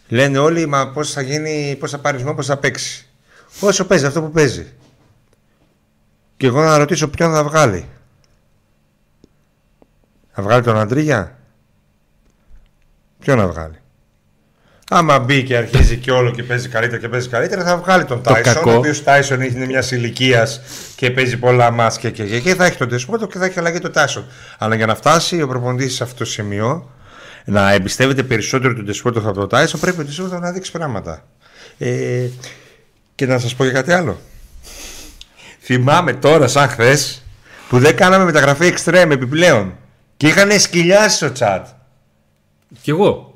λένε όλοι, μα πώς θα γίνει, πώς θα πάρεις πώς θα παίξει. Όσο παίζει αυτό που παίζει. Και εγώ να ρωτήσω ποιον θα βγάλει. Να βγάλει τον Αντρίγια; Ποιο να βγάλει; Άμα μπει και αρχίζει και όλο και παίζει καλύτερα και παίζει καλύτερα, θα βγάλει τον Τάισον. Ο οποίος Τάισον είναι μια ηλικίας και παίζει πολλά μάτια και, και, και, θα έχει τον Τεσπότο και θα έχει αλλαγή τον Τάισον. Αλλά για να φτάσει ο προπονητής σε αυτό το σημείο, να εμπιστεύεται περισσότερο τον Τεσπότο από τον Τάισον, πρέπει ο Τεσπότο να δείξει πράγματα. Ε, και να σας πω για κάτι άλλο. Θυμάμαι τώρα, σαν χθες, που δεν κάναμε μεταγραφή εξτρέμ επιπλέον. Και είχαν σκυλιάσει στο chat. Κι εγώ.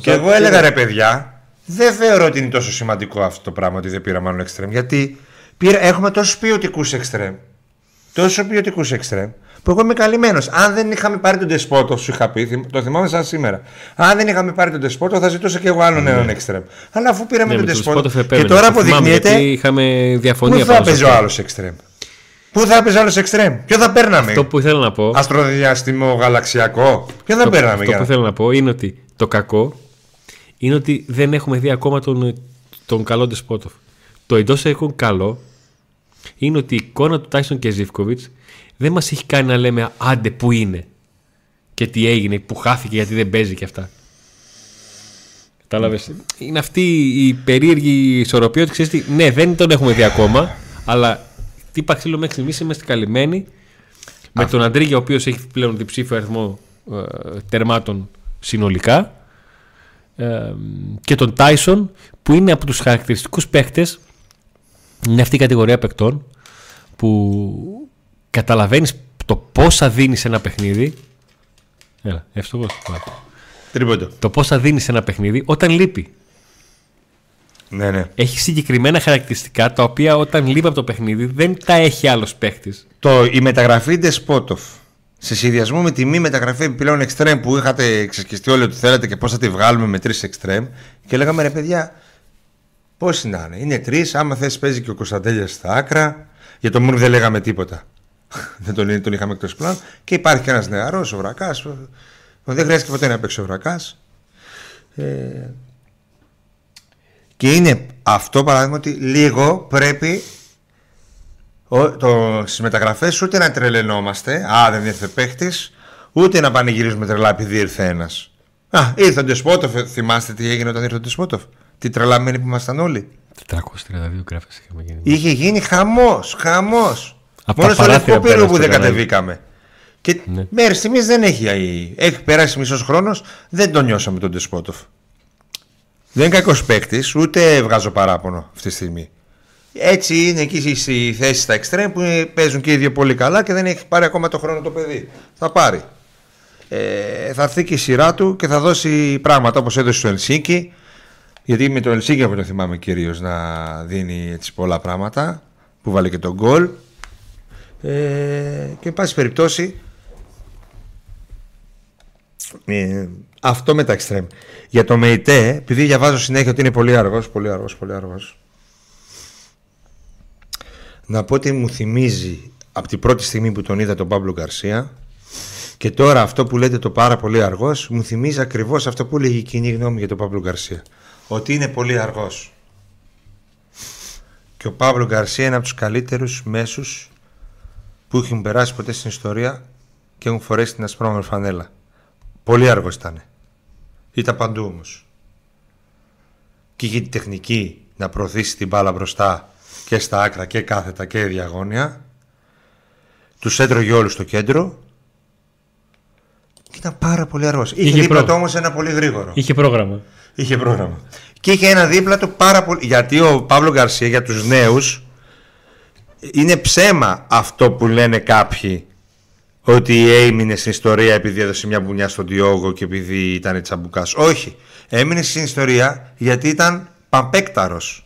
Και εγώ έλεγα ρε παιδιά, δεν θεωρώ ότι είναι τόσο σημαντικό αυτό το πράγμα ότι δεν πήρα μάλλον εξτρέμ. Γιατί πήρα, έχουμε τόσους ποιοτικούς εξτρέμ. Τόσο ποιοτικούς εξτρέμ. Που εγώ είμαι καλυμμένος. Αν δεν είχαμε πάρει τον Τεσπότο, σου είχα πει, το θυμάμαι σαν σήμερα. Αν δεν είχαμε πάρει τον Τεσπότο, θα ζητούσα και εγώ άλλον ναι. έναν εξτρέμ. Αλλά αφού πήραμε ναι, τον Τεσπότο. Και τώρα αποδεικνύεται. Είχαμε διαφωνία. Πού θα παίζει ο άλλος εξτρέμ. Πού θα έπαιζε άλλος εξτρέμ, Ποιο θα παίρναμε; Αυτό που ήθελα να πω. Αστροδιάστημο γαλαξιακό. Ποιο θα παίρναμε. Αυτό που ήθελα να πω είναι ότι το κακό είναι ότι δεν έχουμε δει ακόμα τον, τον καλό Ντεσπότοφ. Το εντός έχουν καλό είναι ότι η εικόνα του Τάισον και Ζήφκοβιτς δεν μας έχει κάνει να λέμε άντε που είναι και τι έγινε, που χάθηκε γιατί δεν παίζει και αυτά. Κατάλαβες; Είναι αυτή η περίεργη ισορροπία ότι ξέρεις ναι, δεν τον έχουμε δει ακόμα, αλλά τι ξύλο μέχρι στιγμής είμαστε καλυμμένοι με τον Αντρίγια, ο οποίος έχει πλέον διψήφιο αριθμό ε, τερμάτων συνολικά. Ε, και τον Τάισον που είναι από τους χαρακτηριστικούς παίχτες είναι αυτή η κατηγορία παικτών που καταλαβαίνεις το πόσα δίνεις ένα παιχνίδι Έλα, εύστοχος Τρίποντο. Το πόσα δίνεις ένα παιχνίδι όταν λείπει Ναι, ναι. έχει συγκεκριμένα χαρακτηριστικά τα οποία όταν λείπει από το παιχνίδι δεν τα έχει άλλος παίχτη. Το, η μεταγραφή Despotov σε συνδυασμό με τη μη μεταγραφή επιπλέον extreme που είχατε εξασκιστεί όλοι ότι θέλετε και πώς θα τη βγάλουμε με τρεις extreme και λέγαμε ρε παιδιά, πώς να είναι; Είναι τρεις, άμα θες παίζει και ο Κωνσταντέλιας στα άκρα. Για τον Μουρ δεν λέγαμε τίποτα. δεν τον, τον είχαμε εκτός πλάνου. Και υπάρχει και ένας νεαρός, ο Βρακάς. Δεν χρειάζεται ποτέ να παίξει ο Βρακάς. Ε, και είναι αυτό παράδειγμα ότι λίγο πρέπει ο, το, στις μεταγραφές ούτε να τρελαινόμαστε Α δεν ήρθε παίχτης Ούτε να πανηγυρίζουμε τρελά επειδή ήρθε ένας Α ήρθε ο Ντεσπότοφ Θυμάστε τι έγινε όταν ήρθε ο Ντεσπότοφ Τι τρελαμένοι που ήμασταν όλοι 432 γράφες είχαμε γίνει Είχε γίνει χαμός Χαμός Από Μόνο τα στο Λευκό παράθυρα Πύργο που πέρασε δεν το κανάλι. κατεβήκαμε και Ναι. μέχρι στιγμής δεν έχει. Έχει περάσει μισός χρόνος, δεν τον νιώσαμε τον Ντεσπότοφ. Δεν είναι κακός παίκτης, ούτε βγάζω παράπονο αυτή τη στιγμή. Έτσι είναι εκεί στη θέση στα εξτρέμ που παίζουν και οι δύο πολύ καλά και δεν έχει πάρει ακόμα το χρόνο το παιδί. Θα πάρει. Ε, θα έρθει και η σειρά του και θα δώσει πράγματα όπως έδωσε στο Ελσίνκι. Γιατί με το Ελσίνκι που το θυμάμαι κυρίως να δίνει έτσι πολλά πράγματα. Που βάλει και τον γκολ. Ε, και εν πάση περιπτώσει ε, αυτό με τα εξτρέμ. Για το ΜΕΙΤΕ, επειδή διαβάζω συνέχεια ότι είναι πολύ αργός, πολύ αργός, πολύ αργός. Να πω ότι μου θυμίζει από την πρώτη στιγμή που τον είδα τον Παύλο Γκαρσία και τώρα αυτό που λέτε το πάρα πολύ αργός μου θυμίζει ακριβώς αυτό που λέγει η κοινή γνώμη για τον Παύλο Γκαρσία. Ότι είναι πολύ αργός. Και ο Παύλο Γκαρσία είναι από τους καλύτερους μέσους που έχουν περάσει ποτέ στην ιστορία και έχουν φορέσει την ασπρόμαυρη φανέλα. Πολύ αργός ήταν. Ήταν παντού όμως. Και είχε τη τεχνική να προωθήσει την μπάλα μπροστά και στα άκρα και κάθετα και διαγώνια. Τους έτρωγε όλους στο κέντρο. Και ήταν πάρα πολύ αργός. Είχε, Είχε δίπλα προ- του όμως ένα πολύ γρήγορο. Είχε πρόγραμμα. Είχε πρόγραμμα. Και είχε ένα δίπλα του πάρα πολύ. Γιατί ο Παύλο Γκαρσία για τους νέους είναι ψέμα αυτό που λένε κάποιοι ότι έμεινε στην ιστορία επειδή έδωσε μια μπουνιά στον Διόγο και επειδή ήταν τσαμπουκάς. Όχι. Έμεινε στην ιστορία γιατί ήταν παμπέκταρος.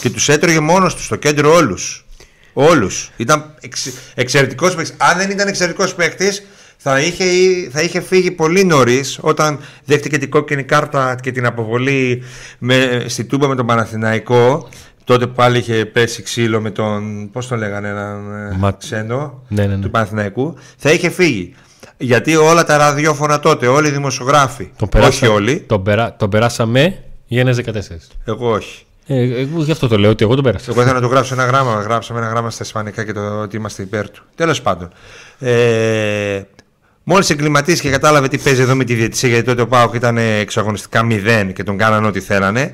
Και τους έτρωγε μόνος τους στο κέντρο όλους. Όλους. Ήταν εξ, εξαιρετικός παίκτης. Αν δεν ήταν εξαιρετικός παίκτης θα είχε, θα είχε φύγει πολύ νωρίς όταν δέχτηκε την κόκκινη κάρτα και την αποβολή με, στη Τούμπα με τον Παναθηναϊκό. Τότε που πάλι είχε πέσει ξύλο με τον. Πώς τον λέγανε, έναν ε, Μα- ξένο Ναι, ναι, ναι. του Παναθηναϊκού. Θα είχε φύγει. Γιατί όλα τα ραδιόφωνα τότε, όλοι οι δημοσιογράφοι. Τον, όχι όλοι. Τον, περά, τον περάσαμε για ένα 14. Εγώ όχι. Ε, εγώ γι' αυτό το λέω ότι εγώ τον πέρασα. Εγώ ήθελα να του γράψω ένα γράμμα. Γράψαμε ένα γράμμα στα Ισπανικά και το ότι είμαστε υπέρ του. Τέλος πάντων. Ε, Μόλις εγκληματίστηκε και κατάλαβε τι παίζει εδώ με τη διαιτησία, γιατί τότε ο Πάοκ ήταν εξαγωνιστικά 0 και τον κάνανε ό,τι θέλανε.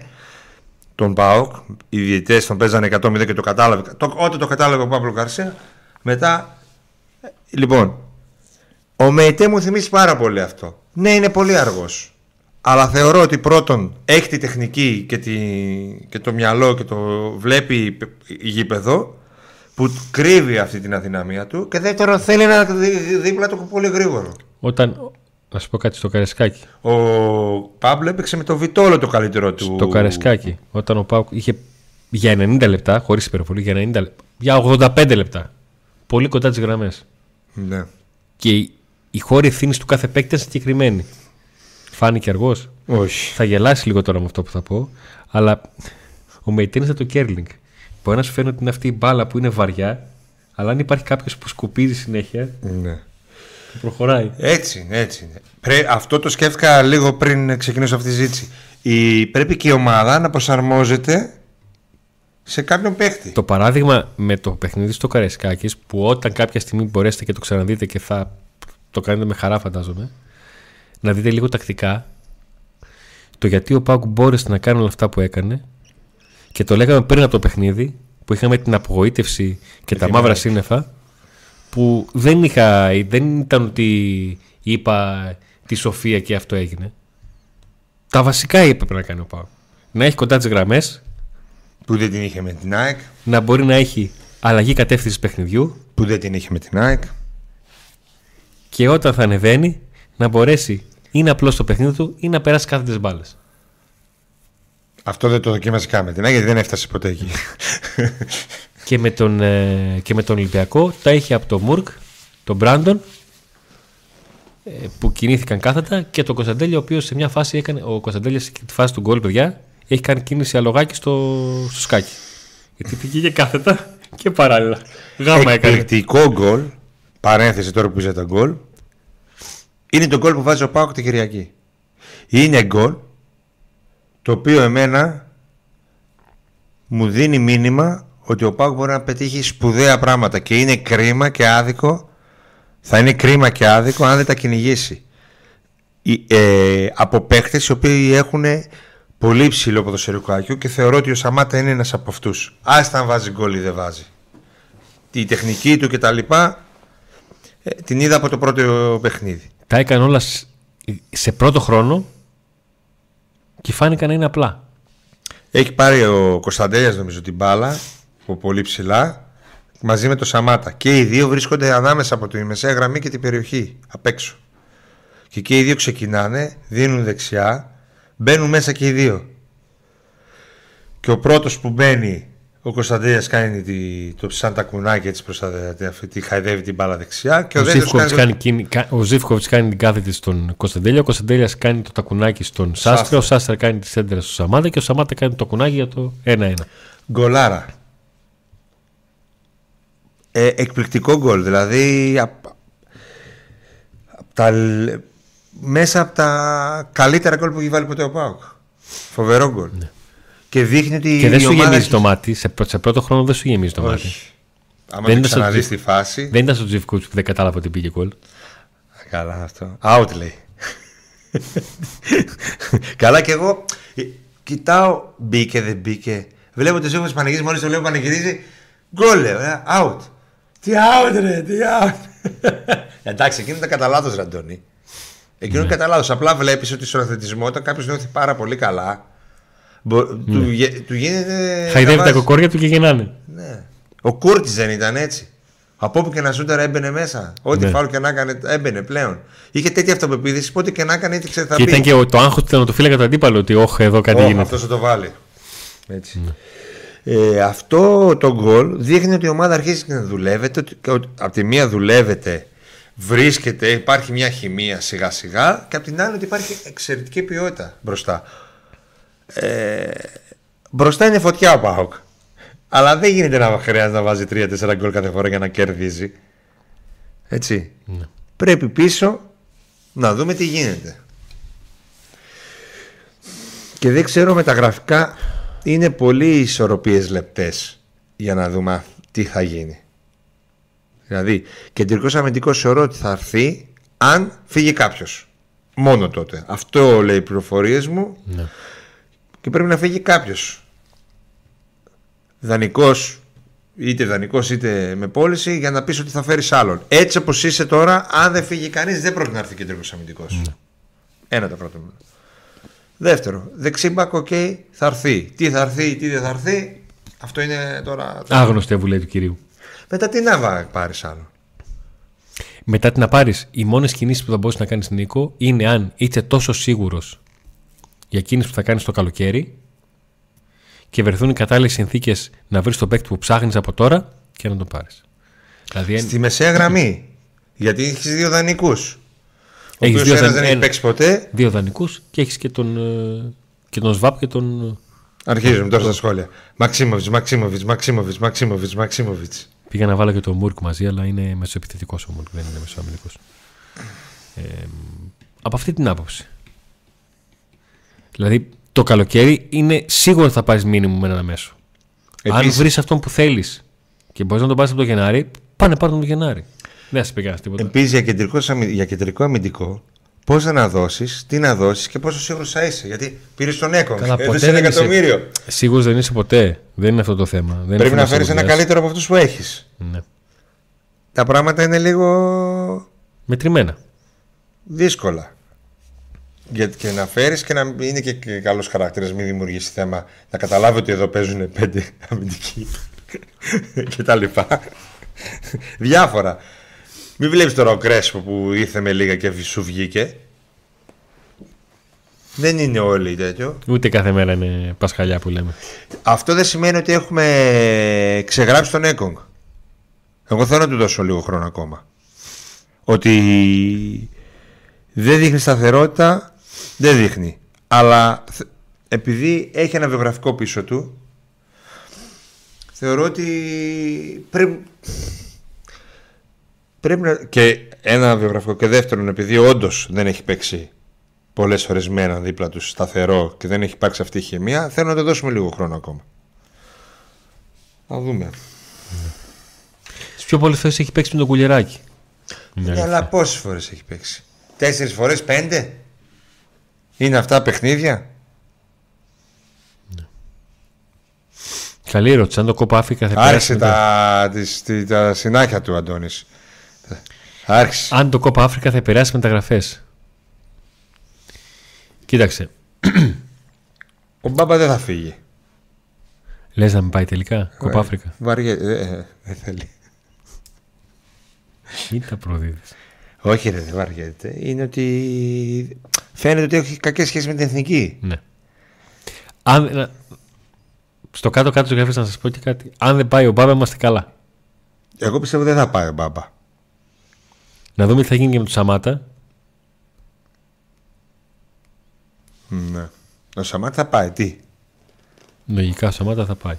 Τον Πάοκ. Οι διαιτητές τον παίζανε 100-0 και το κατάλαβε. Το, όταν το κατάλαβε ο Παύλο Γκαρσία, μετά. ε, Λοιπόν, ο Μεϊτέ μου θυμίζει πάρα πολύ αυτό. Ναι, είναι πολύ αργός. Αλλά θεωρώ ότι πρώτον έχει τη τεχνική και, τη, και το μυαλό και το βλέπει γήπεδο που κρύβει αυτή την αδυναμία του και δεύτερον θέλει ένα δί- δίπλα του πολύ γρήγορο. Όταν. Να σου πω κάτι στο Καρεσκάκι. Ο Πάμπλο έπαιξε με το Βιτόλο το καλύτερο του. Το Καρεσκάκι. Όταν ο Πάουκ είχε για 90 λεπτά, χωρίς υπερβολή, για 90 λεπτά. Για 85 λεπτά. Πολύ κοντά τις γραμμές. Ναι. Και η, η χώρη ευθύνης του κάθε παίκτη ήταν συγκεκριμένη. Φάνηκε αργός. Όχι. Θα γελάσει λίγο τώρα με αυτό που θα πω. Αλλά ο Μεϊτέν είναι το κέρλινγκ. Μπορεί να σου φαίνεται ότι είναι αυτή η μπάλα που είναι βαριά, αλλά αν υπάρχει κάποιος που σκουπίζει συνέχεια, Ναι. Που προχωράει. Έτσι είναι, έτσι είναι. Πρέ, αυτό το σκέφτηκα λίγο πριν ξεκινήσω αυτή τη ζήτηση. Η, πρέπει και η ομάδα να προσαρμόζεται σε κάποιον παίχτη. Το παράδειγμα με το παιχνίδι στο Καρεσκάκη, που όταν κάποια στιγμή μπορέσετε και το ξαναδείτε και θα το κάνετε με χαρά, φαντάζομαι, να δείτε λίγο τακτικά το γιατί ο Πάουκ μπόρεσε να κάνει όλα αυτά που έκανε και το λέγαμε πριν από το παιχνίδι που είχαμε την απογοήτευση και τα την μαύρα ΑΕΚ. σύννεφα που δεν, είχα, δεν ήταν ότι είπα τη σοφία και αυτό έγινε. Τα βασικά έπρεπε να κάνει ο Πάουκ. Να έχει κοντά τις γραμμές, Που δεν την είχε με την ΑΕΚ. να μπορεί να έχει αλλαγή κατεύθυνσης παιχνιδιού Που δεν την είχε με την ΑΕΚ. και όταν θα ανεβαίνει να μπορέσει ή να απλώσει το παιχνίδι του ή να περάσει κάθε τις μπάλες. Αυτό δεν το δοκίμασε καν με την γιατί δεν έφτασε ποτέ εκεί. και, με τον, ε, και με τον Ολυμπιακό τα είχε από τον Μουρκ, τον Μπράντον ε, που κινήθηκαν κάθετα και τον Κωνσταντέλια ο οποίος σε μια φάση έκανε. Ο Κωνσταντέλια στη φάση του γκολ, παιδιά, έχει κάνει κίνηση αλογάκι στο, στο σκάκι. Γιατί πήγε κάθετα και παράλληλα. Γάμα έκανε. Εκπληκτικό γκολ. Παρένθεση τώρα που είσαι το γκολ. Είναι το γκολ που βάζει ο Πάοκ την Κυριακή. Είναι γκολ το οποίο εμένα μου δίνει μήνυμα ότι ο Πάοκ μπορεί να πετύχει σπουδαία πράγματα και είναι κρίμα και άδικο θα είναι κρίμα και άδικο αν δεν τα κυνηγήσει. Ε, από παίχτες οι οποίοι έχουν πολύ ψηλό ποδοσφαιρικό IQ και θεωρώ ότι ο Σαμάτα είναι ένας από αυτούς. Άστα αν βάζει γκολ ή δεν βάζει. Τη τεχνική του κτλ ε, την είδα από το πρώτο παιχνίδι. Τα έκανε όλα σε πρώτο χρόνο και φάνηκαν να είναι απλά. Έχει πάρει ο Κωνσταντέλιας νομίζω την μπάλα από πολύ ψηλά μαζί με το Σαμάτα. Και οι δύο βρίσκονται ανάμεσα από τη μεσαία γραμμή και την περιοχή απ' έξω. Και και οι δύο ξεκινάνε, δίνουν δεξιά, μπαίνουν μέσα και οι δύο. Και ο πρώτος που μπαίνει ο Κωνσταντέλια κάνει τη, το σαν τα κουνάκια έτσι τη χαϊδεύει την μπάλα δεξιά. Και ο, ο Ζήφκοβιτς κάνει, κάνει, κάνει την κάθετη στον Κωνσταντέλια. Ο Κωνσταντέλιας κάνει το τακουνάκι στον Σάστρα. Ο Σάστρα κάνει τη σέντρα στο Σαμάτα και ο Σαμάτα κάνει το κουνάκι για το 1-1. Γκολάρα. Ε, εκπληκτικό γκολ. Δηλαδή τα, μέσα από τα καλύτερα γκολ που έχει βάλει ποτέ ο Πάοκ. Φοβερό γκολ. Ναι. Και δείχνει ότι. Και δεν σου γεμίζει το μάτι. Σε, σε πρώτο χρόνο δεν σου γεμίζει το μάτι. Άμα δεν ξαναδείς τη φάση. Δεν ήταν στο Τζιφκούτ που δεν κατάλαβε ότι πήγε γκολ. Καλά αυτό. Out λέει. Καλά και εγώ ε, κοιτάω μπήκε δεν μπήκε. Βλέπω το Ζήφκο πανηγυρίζει μόλις το βλέπω πανηγυρίζει. Γκολ λέω. Ε, out. Τι out ρε, τι out. Εντάξει, εκείνο ήταν κατά λάθος Ραντώνη. Εκείνο είναι ναι. κατά λάθος. Απλά βλέπεις ότι στον αθλητισμό όταν κάποιος νιώθει πάρα πολύ καλά του, ναι. του γίνεται. Χαϊδεύει τα κοκόρια του και γεννάνε. Ναι. Ο Κούρτης δεν ήταν έτσι. Από όπου και να ζούνται έμπαινε μέσα. Ό,τι ναι. φάουλ και να έκανε έμπαινε πλέον. Είχε τέτοια αυτοπεποίθηση. Πότε και να έκανε, έτσι θα Και ήταν και το άγχος του φύλακα του αντίπαλο ότι όχι, εδώ κάτι oh, γίνεται. Αυτός θα το βάλει. Έτσι. Ναι. Ε, αυτό το γκολ δείχνει ότι η ομάδα αρχίζει να δουλεύεται. Ότι από τη μία δουλεύεται, βρίσκεται, υπάρχει μια χημεία σιγά σιγά και από την άλλη ότι υπάρχει εξαιρετική ποιότητα μπροστά. Ε, μπροστά είναι φωτιά ο Πάοκ. Αλλά δεν γίνεται να χρειάζεται να βάζει 3-4 γκολ κάθε φορά για να κερδίζει. Έτσι. Ναι. Πρέπει πίσω να δούμε τι γίνεται. Και δεν ξέρω με τα γραφικά είναι πολύ ισορροπίες λεπτές για να δούμε τι θα γίνει. Δηλαδή, κεντρικός αμυντικός θεωρώ ότι θα έρθει αν φύγει κάποιος. Μόνο τότε. Αυτό λέει οι πληροφορίες μου. Ναι και πρέπει να φύγει κάποιος. Δανεικός, είτε δανεικός είτε με πώληση, για να πεις ότι θα φέρεις άλλον. Έτσι όπως είσαι τώρα, αν δεν φύγει κανείς, δεν πρόκειται να έρθει κεντρικός αμυντικός. Ναι. Ένα το πρώτο. Δεύτερο, δεξί μπακ, OK, okay, θα έρθει. Τι θα έρθει, τι δεν θα έρθει, αυτό είναι τώρα. Άγνωστη βουλή του κυρίου. Μετά τι να πάρεις άλλο; Μετά τι να πάρεις, οι μόνες κινήσεις που θα μπορούσε να κάνεις Νίκο είναι αν είσαι τόσο σίγουρος για κίνηση που θα κάνεις το καλοκαίρι και βρεθούν οι κατάλληλες συνθήκες να βρεις τον παίκτη που ψάχνεις από τώρα και να τον πάρεις. Δηλαδή, Στη μεσαία γραμμή. Γιατί έχεις δύο δανεικούς. Ο οποίος δαν... δεν έχει παίξει ποτέ. Δύο δανεικούς και έχεις και τον, ε, και τον ΣΒΑΠ και τον. Ε, Αρχίζουμε τώρα στα σχόλια. Μαξίμοβιτς, Μαξίμοβιτς, Μαξίμοβιτς, Μαξίμοβιτς, Μαξίμοβιτς. Πήγα να βάλω και τον Μούρκ μαζί, αλλά είναι μεσοεπιθετικός ο Μούρκ, δεν είναι μεσοαμυντικός. Ε, από αυτή την άποψη. Δηλαδή το καλοκαίρι είναι σίγουρο ότι θα πάρεις μήνυμο με ένα μέσο. Αν βρεις αυτόν που θέλεις και μπορείς να τον πάρεις από το Γενάρη, πάνε πάρουν τον Γενάρη. Δεν θα σε πει τίποτα. Επίσης για, κεντρικό, για κεντρικό αμυντικό, πώς να δώσεις, τι να δώσεις και πόσο σίγουρος θα είσαι. Γιατί πήρες τον Έκον. Έδωσε ένα εκατομμύριο. Σίγουρος δεν είσαι ποτέ. Δεν είναι αυτό το θέμα. Δεν Πρέπει να φέρεις ένα καλύτερο από αυτούς που έχεις. Ναι. Τα πράγματα είναι λίγο. Μετρημένα. Δύσκολα γιατί και να φέρεις και να είναι και, και καλός χαρακτήρας, μην δημιουργήσει θέμα. Να καταλάβει ότι εδώ παίζουν πέντε αμυντικοί και τα λοιπά. Διάφορα. Μην βλέπεις τώρα ο Κρέσπο που ήρθε με λίγα και σου βγήκε. Δεν είναι όλοι τέτοιο. Ούτε κάθε μέρα είναι Πασχαλιά που λέμε. Αυτό δεν σημαίνει ότι έχουμε ξεγράψει τον Έκογκ. Εγώ θέλω να του δώσω λίγο χρόνο ακόμα. Ότι δεν δείχνει σταθερότητα, δεν δείχνει. Αλλά επειδή έχει ένα βιογραφικό πίσω του, θεωρώ ότι πρέπει, πρέπει να... Και ένα βιογραφικό και δεύτερον, επειδή όντως δεν έχει παίξει πολλές φορές με έναν δίπλα του σταθερό και δεν έχει υπάρξει αυτή η χημεία, θέλω να το δώσουμε λίγο χρόνο ακόμα. Να δούμε. Στις πιο πολλές φορές έχει παίξει με τον κουλεράκι. Ναι, αλλά πόσες φορές έχει παίξει; Τέσσερις φορές, πέντε; Είναι αυτά παιχνίδια; Καλή ερώτηση. Αν το κόπα Αφρικα θα Άρχισε τα, τις, τα συνάχια του Αντώνης. Άρχισε. Αν το κόπα Αφρικα θα επηρεάσει μεταγραφές. Κοίταξε. Ο Μπάμπα δεν θα φύγει. Λες να μην πάει τελικά, κόπα Αφρικα. Βαριέ, δεν ε, θέλει. Κοίτα προδίδεις. Όχι ρε, δεν βαριέται. Είναι ότι φαίνεται ότι έχει κακές σχέσεις με την εθνική. Ναι. Αν, στο κάτω-κάτω του γράφει να σας πω και κάτι. Αν δεν πάει ο Μπάμπα, είμαστε καλά. Εγώ πιστεύω δεν θα πάει ο Μπάμπα. Να δούμε τι θα γίνει και με τον Σαμάτα. Ναι. Ο Σαμάτα θα πάει, τι; Λογικά ο Σαμάτα θα πάει.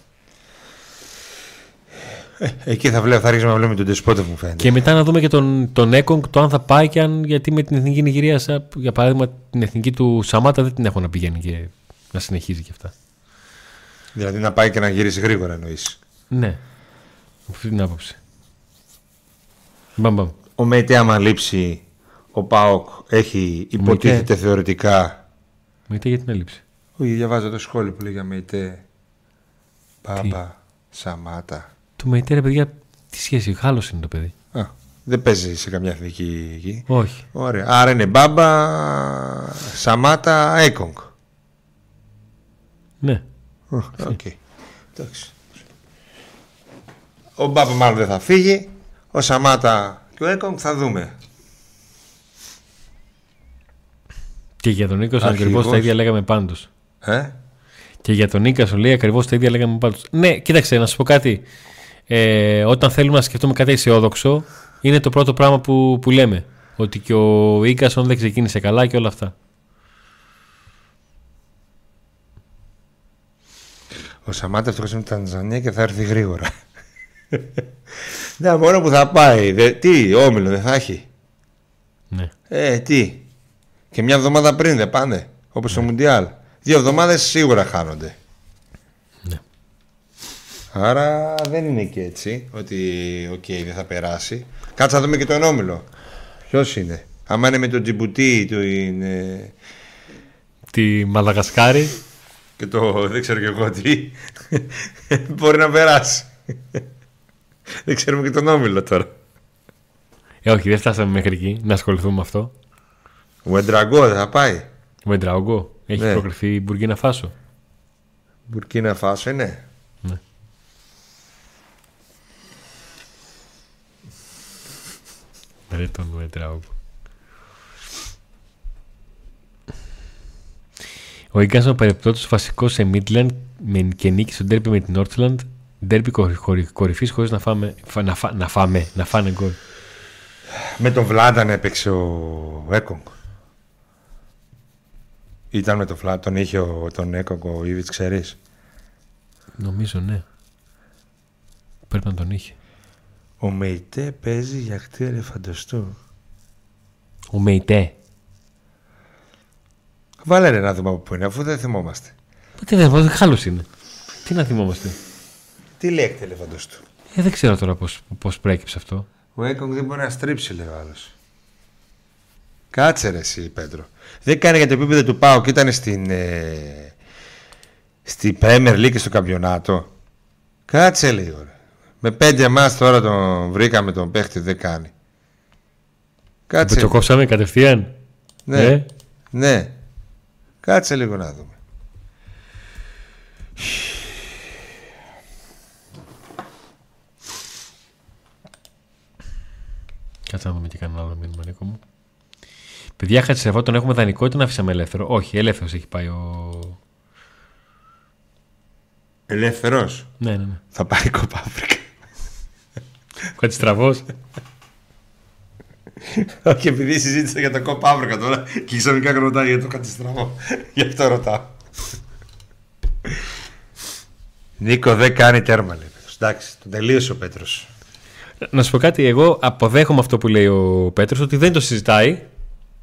Ε, εκεί θα, βλέπω, θα ρίξουμε να βλέπουμε τον Τεσπότε μου φαίνεται. Και μετά να δούμε και τον, τον Έκογκ το αν θα πάει και αν. Γιατί με την εθνική Νιγηρία, για παράδειγμα, την εθνική του Σαμάτα δεν την έχω να πηγαίνει και να συνεχίζει και αυτά. Δηλαδή να πάει και να γυρίσει γρήγορα εννοείς. Ναι. Από αυτή την άποψη. Μπαμ, μπαμ. Ο Μέιτε, άμα λείψει, ο Πάοκ έχει υποτίθεται Μέιτε. θεωρητικά. Μέιτε για την έλλειψη. Όχι, διαβάζω το σχόλιο που λέει για Μέιτε. Πάμπα, Σαμάτα. Το Μέιτε, ρε παιδιά, τι σχέση, χάλος είναι το παιδί. Α, δεν παίζει σε καμιά εθνική εκεί. Όχι. Ωραία. Άρα είναι Μπάμπα, Σαμάτα, Έκογκ. Ναι. Okay. Εντάξει. Ο Μπάμπα μάλλον δεν θα φύγει. Ο Σαμάτα και ο Έκογκ θα δούμε. Και για τον Νίκος ακριβώς τα ίδια λέγαμε πάντως. Ε; Και για τον Νίκας σου λέει ακριβώς τα ίδια λέγαμε πάντως. Ναι, κοίταξε, να σου πω κάτι. Ε, όταν θέλουμε να σκεφτούμε κάτι αισιόδοξο, είναι το πρώτο πράγμα που, που λέμε. Ότι και ο Ίκασον δεν ξεκίνησε καλά και όλα αυτά. Ο Σαμάτας ευτυχώς είναι Τανζανία και θα έρθει γρήγορα. ναι, μόνο που θα πάει. Δε, τι, όμιλο δεν θα έχει. Ναι. Ε, τι. Και μια εβδομάδα πριν δεν πάνε. Όπως ναι. στο Μουντιάλ. Δύο εβδομάδες σίγουρα χάνονται. Ναι. Άρα δεν είναι και έτσι ότι OK okay, δεν θα περάσει. Κάτσε να δούμε και τον όμιλο. Ποιος είναι. Άμα είναι με τον Τζιμπουτί, του είναι. Τη Μαδαγασκάρη και το δεν ξέρω και εγώ τι μπορεί να περάσει. Δεν ξέρουμε και τον Όμιλο τώρα. Ε, όχι, δεν φτάσαμε μέχρι εκεί να ασχοληθούμε με αυτό. Ο Εντραγκό δεν θα πάει. Ο Εντραγκό. Έχει ναι. προκριθεί η Μπουρκίνα Φάσο. Μπουρκίνα Φάσο είναι. Ναι. Ρε τον Εντραγκό. Ο Ίγκασον παρεπτόντω βασικός σε Midland και νίκη στο ντέρμπι με την Northland. Ντέρμπι κορυφής χωρίς να, φάμε, να, φά, να φάμε, να φάνε γκολ. Με τον Βλάνταν έπαιξε ο Έκογκ. Ήταν με τον Βλάνταν, τον είχε ο, τον Έκογκ ο Ήβιτ, ξέρεις; Νομίζω ναι. Πρέπει να τον είχε. Ο Μεϊτέ παίζει για κτίρια φανταστού. Ο Μεϊτέ. Βάλε ρε να δούμε από πού είναι, αφού δεν θυμόμαστε. Τι δεν θυμόμαστε, χάλος είναι. Τι να θυμόμαστε. Τι λέει εκτελεφαντό του; Ε, δεν ξέρω τώρα πώς πώς προέκυψε αυτό. Ο Έκογκ δεν μπορεί να στρίψει, λέει ο άλλος. Κάτσε ρε εσύ, Πέτρο. Δεν κάνει για το επίπεδο του Πάου και ήταν στην, ε, στη Premier League και στο καμπιονάτο. Κάτσε λίγο. Ρε. Με πέντε εμά τώρα τον βρήκαμε τον παίχτη, δεν κάνει. Κάτσε. Το κόψαμε κατευθείαν. Ναι. Ε; Ναι. Κάτσε λίγο να δούμε. Κάτσε να δούμε και κανένα άλλο μήνυμα, Νίκο μου. Παιδιά, Χατσερβό τον έχουμε δανεικό ή τον αφήσαμε ελεύθερο; Όχι, ελεύθερος έχει πάει ο. Ελεύθερος; Ναι, ναι, ναι. Θα πάει κοπά Αφρικα. Ο Χατσιστραβό. Όχι, επειδή συζήτησα για το κόπα Αφρικα τώρα και ξαφνικά ρωτάει για το κατηστραβό. Γι' αυτό ρωτάω. Νίκο δεν κάνει τέρμα, λέει. Εντάξει, τον τελείωσε ο Πέτρος. Να σου πω κάτι, εγώ αποδέχομαι αυτό που λέει ο Πέτρος ότι δεν το συζητάει.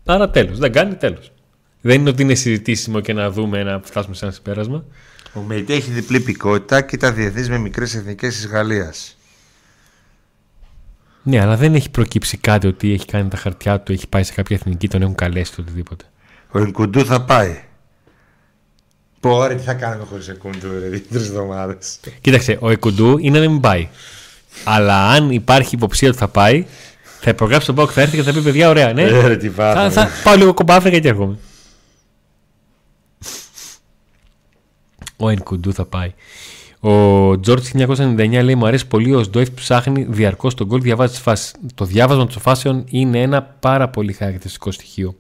Άρα τέλος. Δεν κάνει τέλος. Δεν είναι ότι είναι συζητήσιμο και να δούμε να φτάσουμε σε ένα συμπέρασμα. Ο Μεϊτέ έχει διπλή πικότητα και ήταν διεθνή με μικρές εθνικές της Γαλλίας. Ναι, αλλά δεν έχει προκύψει κάτι ότι έχει κάνει τα χαρτιά του, έχει πάει σε κάποια εθνική, τον έχουν καλέσει το οτιδήποτε. Ο Ενκουντού θα πάει. Πω, ρε, τι θα κάνουμε χωρίς Ενκουντού, ρε, τρει εβδομάδες. Κοίταξε, ο Εκουντού είναι να μην πάει. Αλλά αν υπάρχει υποψία ότι θα πάει, θα υπογράψει τον Πάοκ, θα έρθει και θα πει: Παιδιά, ωραία, ναι. Ε, ρε, τι θα, πάθαμε. θα πάω λίγο κομπάφρικα και έρχομαι. Ο Ενκουντού θα πάει. Ο Τζόρτζ 1999 λέει: Μου αρέσει πολύ ο Σντοεφ ψάχνει διαρκώς τον γκολ, διαβάζει τις φάσει. Το διάβασμα των φάσεων είναι ένα πάρα πολύ χαρακτηριστικό στοιχείο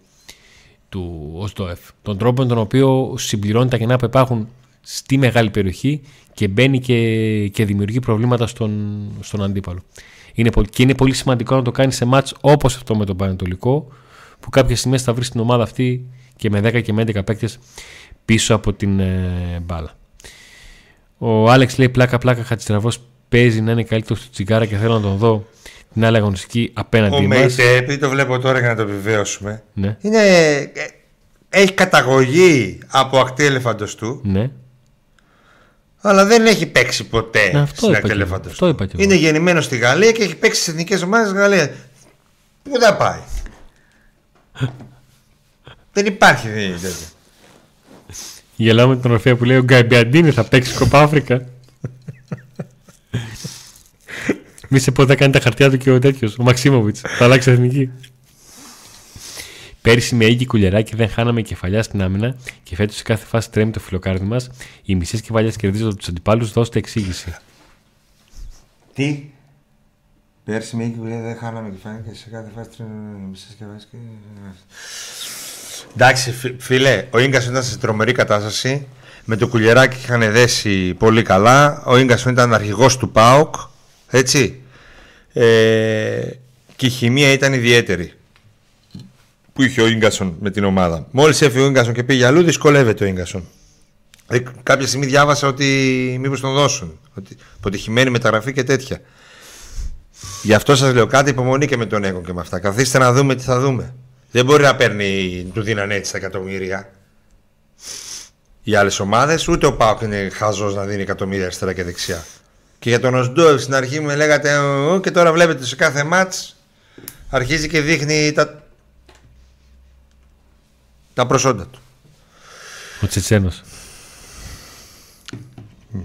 του Οσδόεφ. Τον τρόπο με τον οποίο συμπληρώνει τα κενά που υπάρχουν στη μεγάλη περιοχή και μπαίνει και, και δημιουργεί προβλήματα στον, στον αντίπαλο. Είναι, πολύ- και είναι πολύ σημαντικό να το κάνει σε μάτς όπως αυτό με τον Πανετολικό που κάποιες στιγμές θα βρει την ομάδα αυτή και με 10 και με 11 παίκτες πίσω από την ε, μπάλα. Ο Άλεξ λέει πλάκα πλάκα Χατζητραβός παίζει να είναι καλύτερος στο τσιγάρα και θέλω να τον δω την άλλη αγωνιστική Ο απέναντί μας. Μεϊτέ, επειδή το βλέπω τώρα για να το επιβεβαίωσουμε, Ναι, είναι, ε, έχει καταγωγή από ακτή ελεφαντοστού, ναι. Αλλά δεν έχει παίξει ποτέ Ναι, αυτό στην είπα ακτή και εγώ. ελεφαντοστού. Αυτό είπα και εγώ. Είναι γεννημένο στη Γαλλία και έχει παίξει στις εθνικές ομάδες της Γαλλίας. Πού θα πάει; δεν υπάρχει τέτοιο. Γελάω με την ορφία που λέει ο Γκαμπιαντίνη θα παίξει κοπά Αφρικα. Μη σε πότε θα κάνει τα χαρτιά του και ο τέτοιος, ο Μαξίμοβιτς. Θα αλλάξει εθνική. Πέρυσι με έγκυ κουλεράκι δεν χάναμε κεφαλιά στην άμυνα και φέτος σε κάθε φάση τρέμει το φιλοκάρδι μας. Οι μισές κεφαλιές κερδίζονται από τους αντιπάλους. Δώστε εξήγηση. Τι; Πέρσι με που δεν χάναμε κεφάλαια και σε κάθε φάση τρώνε μισές κεφάλες και... Εντάξει φι- φίλε, ο Ίγκας ήταν σε τρομερή κατάσταση Με το κουλιεράκι είχαν δέσει πολύ καλά Ο Ίγκας ήταν αρχηγός του ΠΑΟΚ Έτσι ε, Και η χημεία ήταν ιδιαίτερη Που είχε ο Ίγκασον με την ομάδα Μόλις έφυγε ο Ίγκασον και πήγε αλλού Δυσκολεύεται ο Ίγκασον ε, κάποια στιγμή διάβασα ότι μήπως τον δώσουν. Ότι αποτυχημένη μεταγραφή και τέτοια. Γι' αυτό σας λέω κάτι υπομονή και με τον Έγκο και με αυτά. Καθίστε να δούμε τι θα δούμε. Δεν μπορεί να παίρνει, του δίνανε έτσι τα εκατομμύρια. Οι άλλες ομάδες, ούτε ο Πάοκ είναι χαζός να δίνει εκατομμύρια αριστερά και δεξιά. Και για τον Οσντόεφ στην αρχή με λέγατε «Ω, και τώρα βλέπετε σε κάθε μάτς αρχίζει και δείχνει τα, τα προσόντα του. Ο Τσετσένο.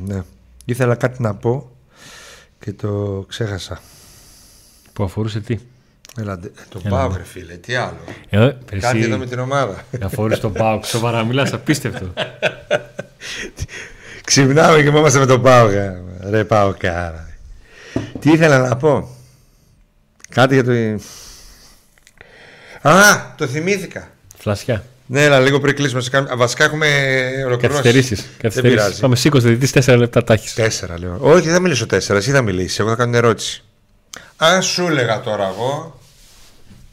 Ναι. Ήθελα κάτι να πω και το ξέχασα. Που αφορούσε τι; Έλα, ντε- ε, το Έλα, πάω ναι. ρε φίλε, τι άλλο. Ε, Κάτι εσύ εδώ με την ομάδα. αφορούσε τον Πάοκ. Σοβαρά μιλάς, απίστευτο. Ξυπνάμε και είμαστε με τον Πάο. Ρε Πάο κάρα. Τι ήθελα να πω; Κάτι για το... Α, το θυμήθηκα. Φλασιά. Ναι, έλα, λίγο πριν κλείσουμε. σε κάμια- Βασικά έχουμε ολοκληρώσει. Καθυστερήσεις. πειράζει. Καθυστερήσεις. Πάμε σήκωσε, διετή 4 λεπτά τα έχεις. Τέσσερα λέω. Όχι, δεν θα μιλήσω τέσσερα. Εσύ θα μιλήσεις. Εγώ θα κάνω την ερώτηση. Αν σου έλεγα τώρα εγώ.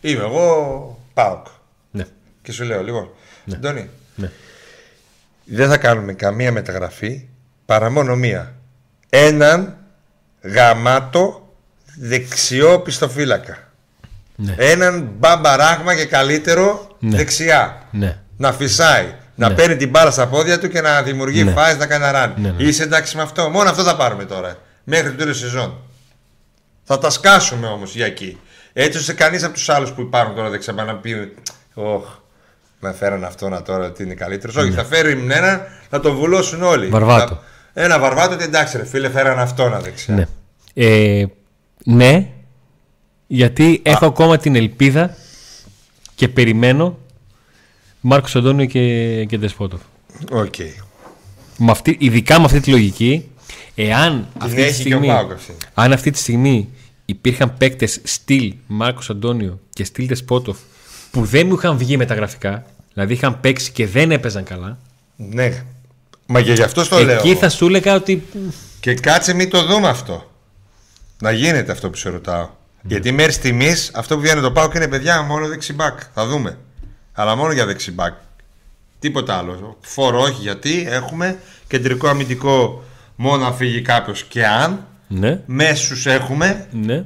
Είμαι εγώ Πάοκ. Ναι. Και σου λέω λοιπόν. Ναι. Αντώνη, ναι. δεν θα κάνουμε καμία μεταγραφή παρά μόνο μία. Έναν γαμάτο δεξιό πιστοφύλακα. Ναι. Έναν μπαμπαράγμα και καλύτερο Ναι. δεξιά. Ναι. Να φυσάει. Να Ναι. παίρνει την μπάλα στα πόδια του και να δημιουργεί Ναι. φάσεις να κάνει ραν. Ναι, ναι. Είσαι εντάξει με αυτό; Μόνο αυτό θα πάρουμε τώρα. Μέχρι το τέλος σεζόν. Θα τα σκάσουμε όμως για εκεί. Έτσι ώστε κανείς από τους άλλους που υπάρχουν τώρα δεξιά να πει. Ωχ, να φέραν αυτόν τώρα ότι είναι καλύτερος. Όχι, θα φέρει ένα, θα τον βουλώσουν όλοι. Ναι. Βαρβάτο. Θα- Ένα βαρβάτο ότι εντάξει, ρε φίλε, φέραν αυτόν δεξιά. Ναι. Ε, ναι, γιατί έχω ακόμα την ελπίδα και περιμένω Μάρκος Αντώνιο και, και Ντεσπόντοφ. Οκ. Με αυτή, ειδικά με αυτή τη λογική, εάν αυτή, τη έχει και ο στιγμή, Πάοκ αυτή. αν αυτή τη στιγμή υπήρχαν παίκτες στυλ Μάρκος Αντώνιο και στυλ Ντεσπόντοφ που δεν μου είχαν βγει μεταγραφικά, δηλαδή είχαν παίξει και δεν έπαιζαν καλά. Ναι. Μα και γι' αυτό το λέω. Εκεί θα σου έλεγα ότι. Και κάτσε μην το δούμε αυτό. Να γίνεται αυτό που σε ρωτάω. Γιατί μέχρι στιγμής αυτό που βγαίνει το πάω και είναι παιδιά μόνο δεξιμπάκ. Θα δούμε. Αλλά μόνο για δεξιμπάκ. Τίποτα άλλο. Φόρο όχι γιατί έχουμε κεντρικό αμυντικό μόνο αν φύγει κάποιος και αν. Ναι, Μέσους έχουμε. ναι,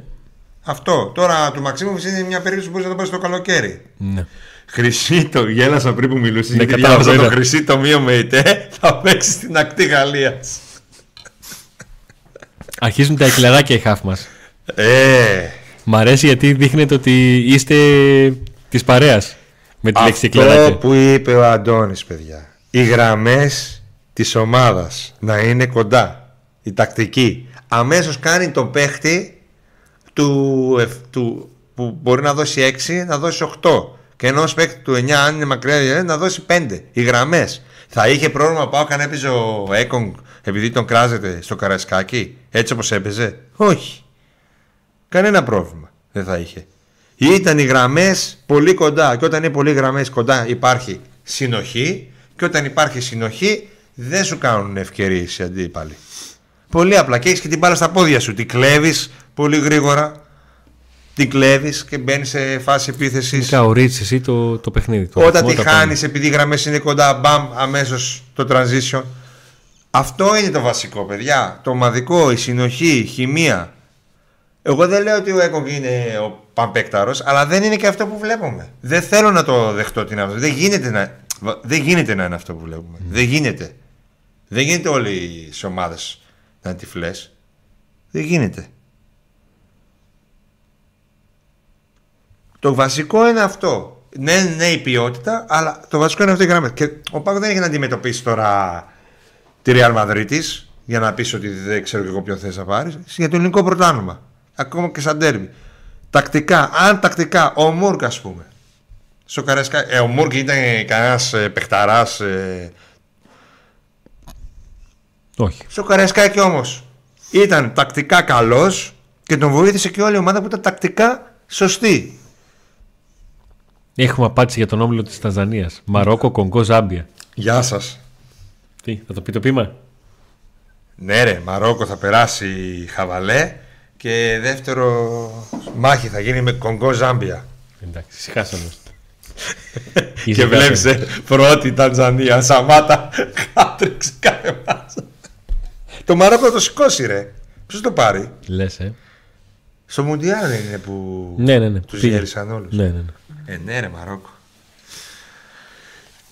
Αυτό. Τώρα του Μαξίμοβιτ είναι μια περίπτωση που μπορεί να το πάρεις το καλοκαίρι. ναι. Χρυσή το γέλασα πριν που μιλούσες. Ναι, γιατί κατάλαβα, διάβασα το είδα. χρυσή το μείο με ητέ θα παίξεις στην ακτή Γαλλίας. Αρχίζουν τα εκκλεράκια οι χάφ μας. Ε, Μ' αρέσει γιατί δείχνετε ότι είστε της παρέας με τη λέξη αυτό εκκλεράκια. που είπε ο Αντώνης παιδιά οι γραμμές της ομάδας να είναι κοντά η τακτική. Αμέσως κάνει τον παίχτη του, εφ- του, που μπορεί να δώσει 6 να δώσει 8 και ενώ ως παίχτη του 9 αν είναι μακριά να δώσει 5 οι γραμμές. Θα είχε πρόβλημα πάω αν έπαιζε ο Έκογκ επειδή τον κράζεται στο Καρασκάκι έτσι όπως έπαιζε; Όχι Κανένα πρόβλημα δεν θα είχε. Ήταν οι γραμμές πολύ κοντά. Και όταν είναι πολύ γραμμές κοντά υπάρχει συνοχή. Και όταν υπάρχει συνοχή δεν σου κάνουν ευκαιρίες οι αντίπαλοι. Πολύ απλά. Και έχεις και την μπάλα στα πόδια σου. Την κλέβεις πολύ γρήγορα. Την κλέβεις και μπαίνει σε φάση επίθεσης. Γενικά ορίζεις εσύ το, το παιχνίδι. Το Όταν ρυθμό, τη τα πάντα. χάνεις επειδή οι γραμμές είναι κοντά, μπαμ, αμέσως το transition. Αυτό είναι το βασικό, παιδιά. Το ομαδικό, η συνοχή, η χημεία. Εγώ δεν λέω ότι ο Έκογκ είναι ο παμπέκταρο, αλλά δεν είναι και αυτό που βλέπουμε. Δεν θέλω να το δεχτώ ότι είναι αυτό. Δεν γίνεται να, δεν γίνεται να είναι αυτό που βλέπουμε. Δεν γίνεται. Δεν γίνεται όλοι οι ομάδες να είναι τυφλές. Δεν γίνεται. Το βασικό είναι αυτό. Ναι, ναι, η ποιότητα, αλλά το βασικό είναι αυτό οι γραμμές. Και ο Πάκος δεν έχει να αντιμετωπίσει τώρα τη Real Madrid για να πεις ότι δεν ξέρω και εγώ ποιον θες να πάρεις. Για το ελληνικό πρωτάθλημα. Ακόμα και σαν τέρμι. Τακτικά, αν τακτικά, ο Μούρκ ας πούμε. Στο Καρασκά, ε, ο Μούρκ ήταν κανένας ε, παιχταράς. Ε, Όχι. στο Καρασκάκι όμως ήταν τακτικά καλός και τον βοήθησε και όλη η ομάδα που ήταν τακτικά σωστή. Έχουμε απάντηση για τον όμιλο της Τανζανίας. Μαρόκο, Κονγκό, Ζάμπια. Γεια σας. Τι, θα το πει το πείμα; Ναι, ρε, Μαρόκο θα περάσει χαβαλέ και δεύτερο μάχη θα γίνει με Κονγκό Ζάμπια. Εντάξει, συχάσαμε. και βλέπεις πρώτη Τανζανία, Σαμάτα, χάτριξε κάθε μάτσα. Το Μαρόκο θα το σηκώσει, ρε. Ποιος το πάρει; Λες, ε. Στο Μουντιάλ δεν είναι που Ναι, ναι, ναι. τους Πήγε. γέρισαν όλους. Ναι, ναι, ναι. Ε, ναι, ρε, Μαρόκο.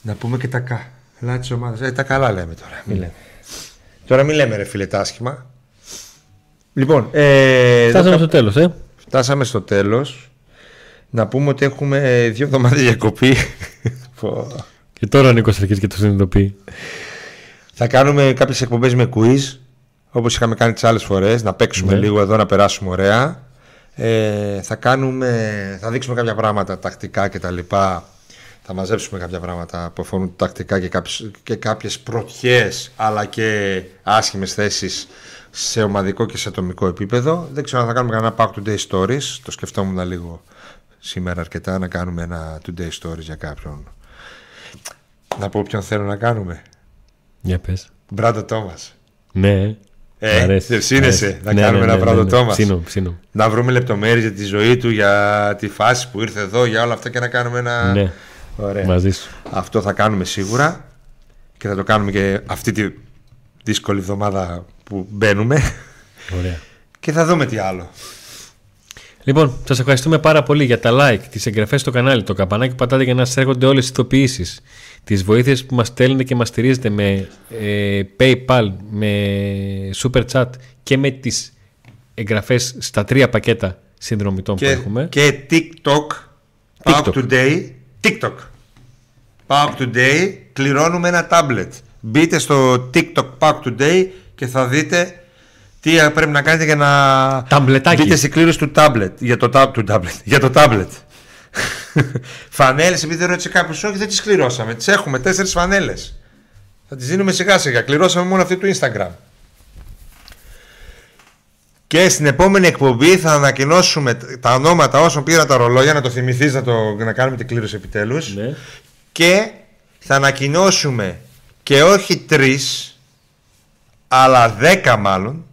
Να πούμε και τα καλά τη ομάδα. Ε, τα καλά λέμε τώρα. Μην λέμε. Τώρα μην λέμε, ρε φίλε, τα άσχημα. Λοιπόν, ε, Φτάσαμε εδώ στο τέλος, ε. Φτάσαμε στο τέλος. Να πούμε ότι έχουμε ε, δύο εβδομάδες διακοπή. Πω. Και τώρα ο Νίκος αρχίζει και το συνειδητοποιεί. θα κάνουμε κάποιες εκπομπές με quiz, όπως είχαμε κάνει τις άλλες φορές, να παίξουμε Ναι. λίγο εδώ, να περάσουμε ωραία. Ε, θα κάνουμε, θα δείξουμε κάποια πράγματα τακτικά και τα λοιπά. Θα μαζέψουμε κάποια πράγματα που αφορούν τακτικά και κάποιες, και κάποιες πρωτιές αλλά και άσχημες θέσεις σε ομαδικό και σε ατομικό επίπεδο. Δεν ξέρω αν θα κάνουμε κανένα Pack Today Stories. Το σκεφτόμουν λίγο σήμερα αρκετά να κάνουμε ένα Today Stories για κάποιον. Να πω ποιον θέλω να κάνουμε. Για πες. Μπράντο Τόμας. Ναι. Ε, Μ' αρέσει, δεν σύνεσαι μ' αρέσει. να Ναι, κάνουμε ναι, ένα ναι, Μπράντο ναι, ναι. Τόμας. Ψήνω, ψήνω. Να βρούμε λεπτομέρειες για τη ζωή του, για τη φάση που ήρθε εδώ, για όλα αυτά και να κάνουμε ένα. Ναι, Ωραία. μαζί σου. Αυτό θα κάνουμε σίγουρα και θα το κάνουμε και αυτή τη δύσκολη εβδομάδα που μπαίνουμε Ωραία. και θα δούμε τι άλλο. Λοιπόν, σας ευχαριστούμε πάρα πολύ για τα like, τις εγγραφές στο κανάλι, το καμπανάκι που πατάτε για να σα έρχονται όλες τις ειδοποιήσεις, τις βοήθειες που μας στέλνετε και μας στηρίζετε με ε, PayPal, με Super Chat και με τις εγγραφές στα τρία πακέτα συνδρομητών που Και, έχουμε. και TikTok, Pack TikTok. Today, TikTok. Pack Today, κληρώνουμε ένα tablet. Μπείτε στο TikTok Pack Today και θα δείτε τι πρέπει να κάνετε για να Ταμπλετάκι. μπείτε στην κλήρωση του tablet. Για το, tab, του tablet, για το tablet. φανέλες, επειδή δεν ρώτησε κάποιος, όχι δεν τις κληρώσαμε. Τις έχουμε, τέσσερις φανέλες. Θα τις δίνουμε σιγά σιγά. Κληρώσαμε μόνο αυτή του Instagram. Και στην επόμενη εκπομπή θα ανακοινώσουμε τα ονόματα όσων πήραν τα ρολόγια, να το θυμηθείς να, το, να κάνουμε την κλήρωση επιτέλους. Ναι. Και θα ανακοινώσουμε και όχι τρεις, αλλά δέκα μάλλον,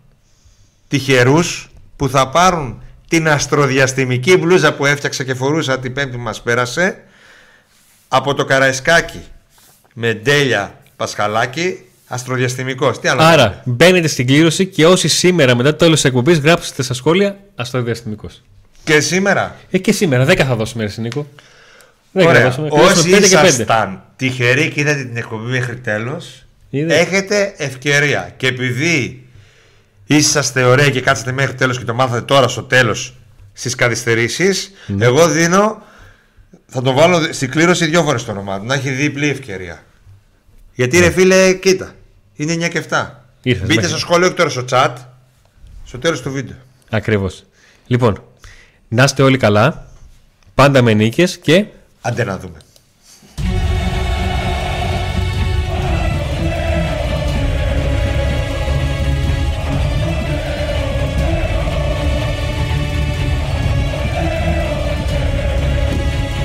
τυχερούς που θα πάρουν την αστροδιαστημική μπλούζα που έφτιαξα και φορούσα την πέμπτη που μας πέρασε από το Καραϊσκάκι με ντέλια Πασχαλάκη αστροδιαστημικός. Τι άλλο να Άρα λέμε. μπαίνετε στην κλήρωση και όσοι σήμερα μετά το τέλος της εκπομπής γράψετε στα σχόλια αστροδιαστημικός. Και σήμερα, Ε, και σήμερα 10 θα δώσουμε, Ρε Νίκο. 10 θα ωραία, δώσουμε. όσοι Κλείσουμε 5 και 5. ήσασταν τυχεροί και είδατε την εκπομπή μέχρι τέλος, Είδες; έχετε ευκαιρία. Και επειδή είσαστε ωραίοι και κάτσατε μέχρι τέλος και το μάθατε τώρα στο τέλος στις καθυστερήσεις, Ναι. εγώ δίνω, θα το βάλω στην κλήρωση δύο φορές το όνομά του, να έχει διπλή ευκαιρία. Γιατί Ναι. ρε φίλε, κοίτα, είναι 9 και 7. Ήρθες Μπείτε μέχρι. στο σχόλιο και τώρα στο chat, στο τέλος του βίντεο. Ακριβώς. Λοιπόν, να είστε όλοι καλά. Πάντα με νίκες και Άντε να δούμε.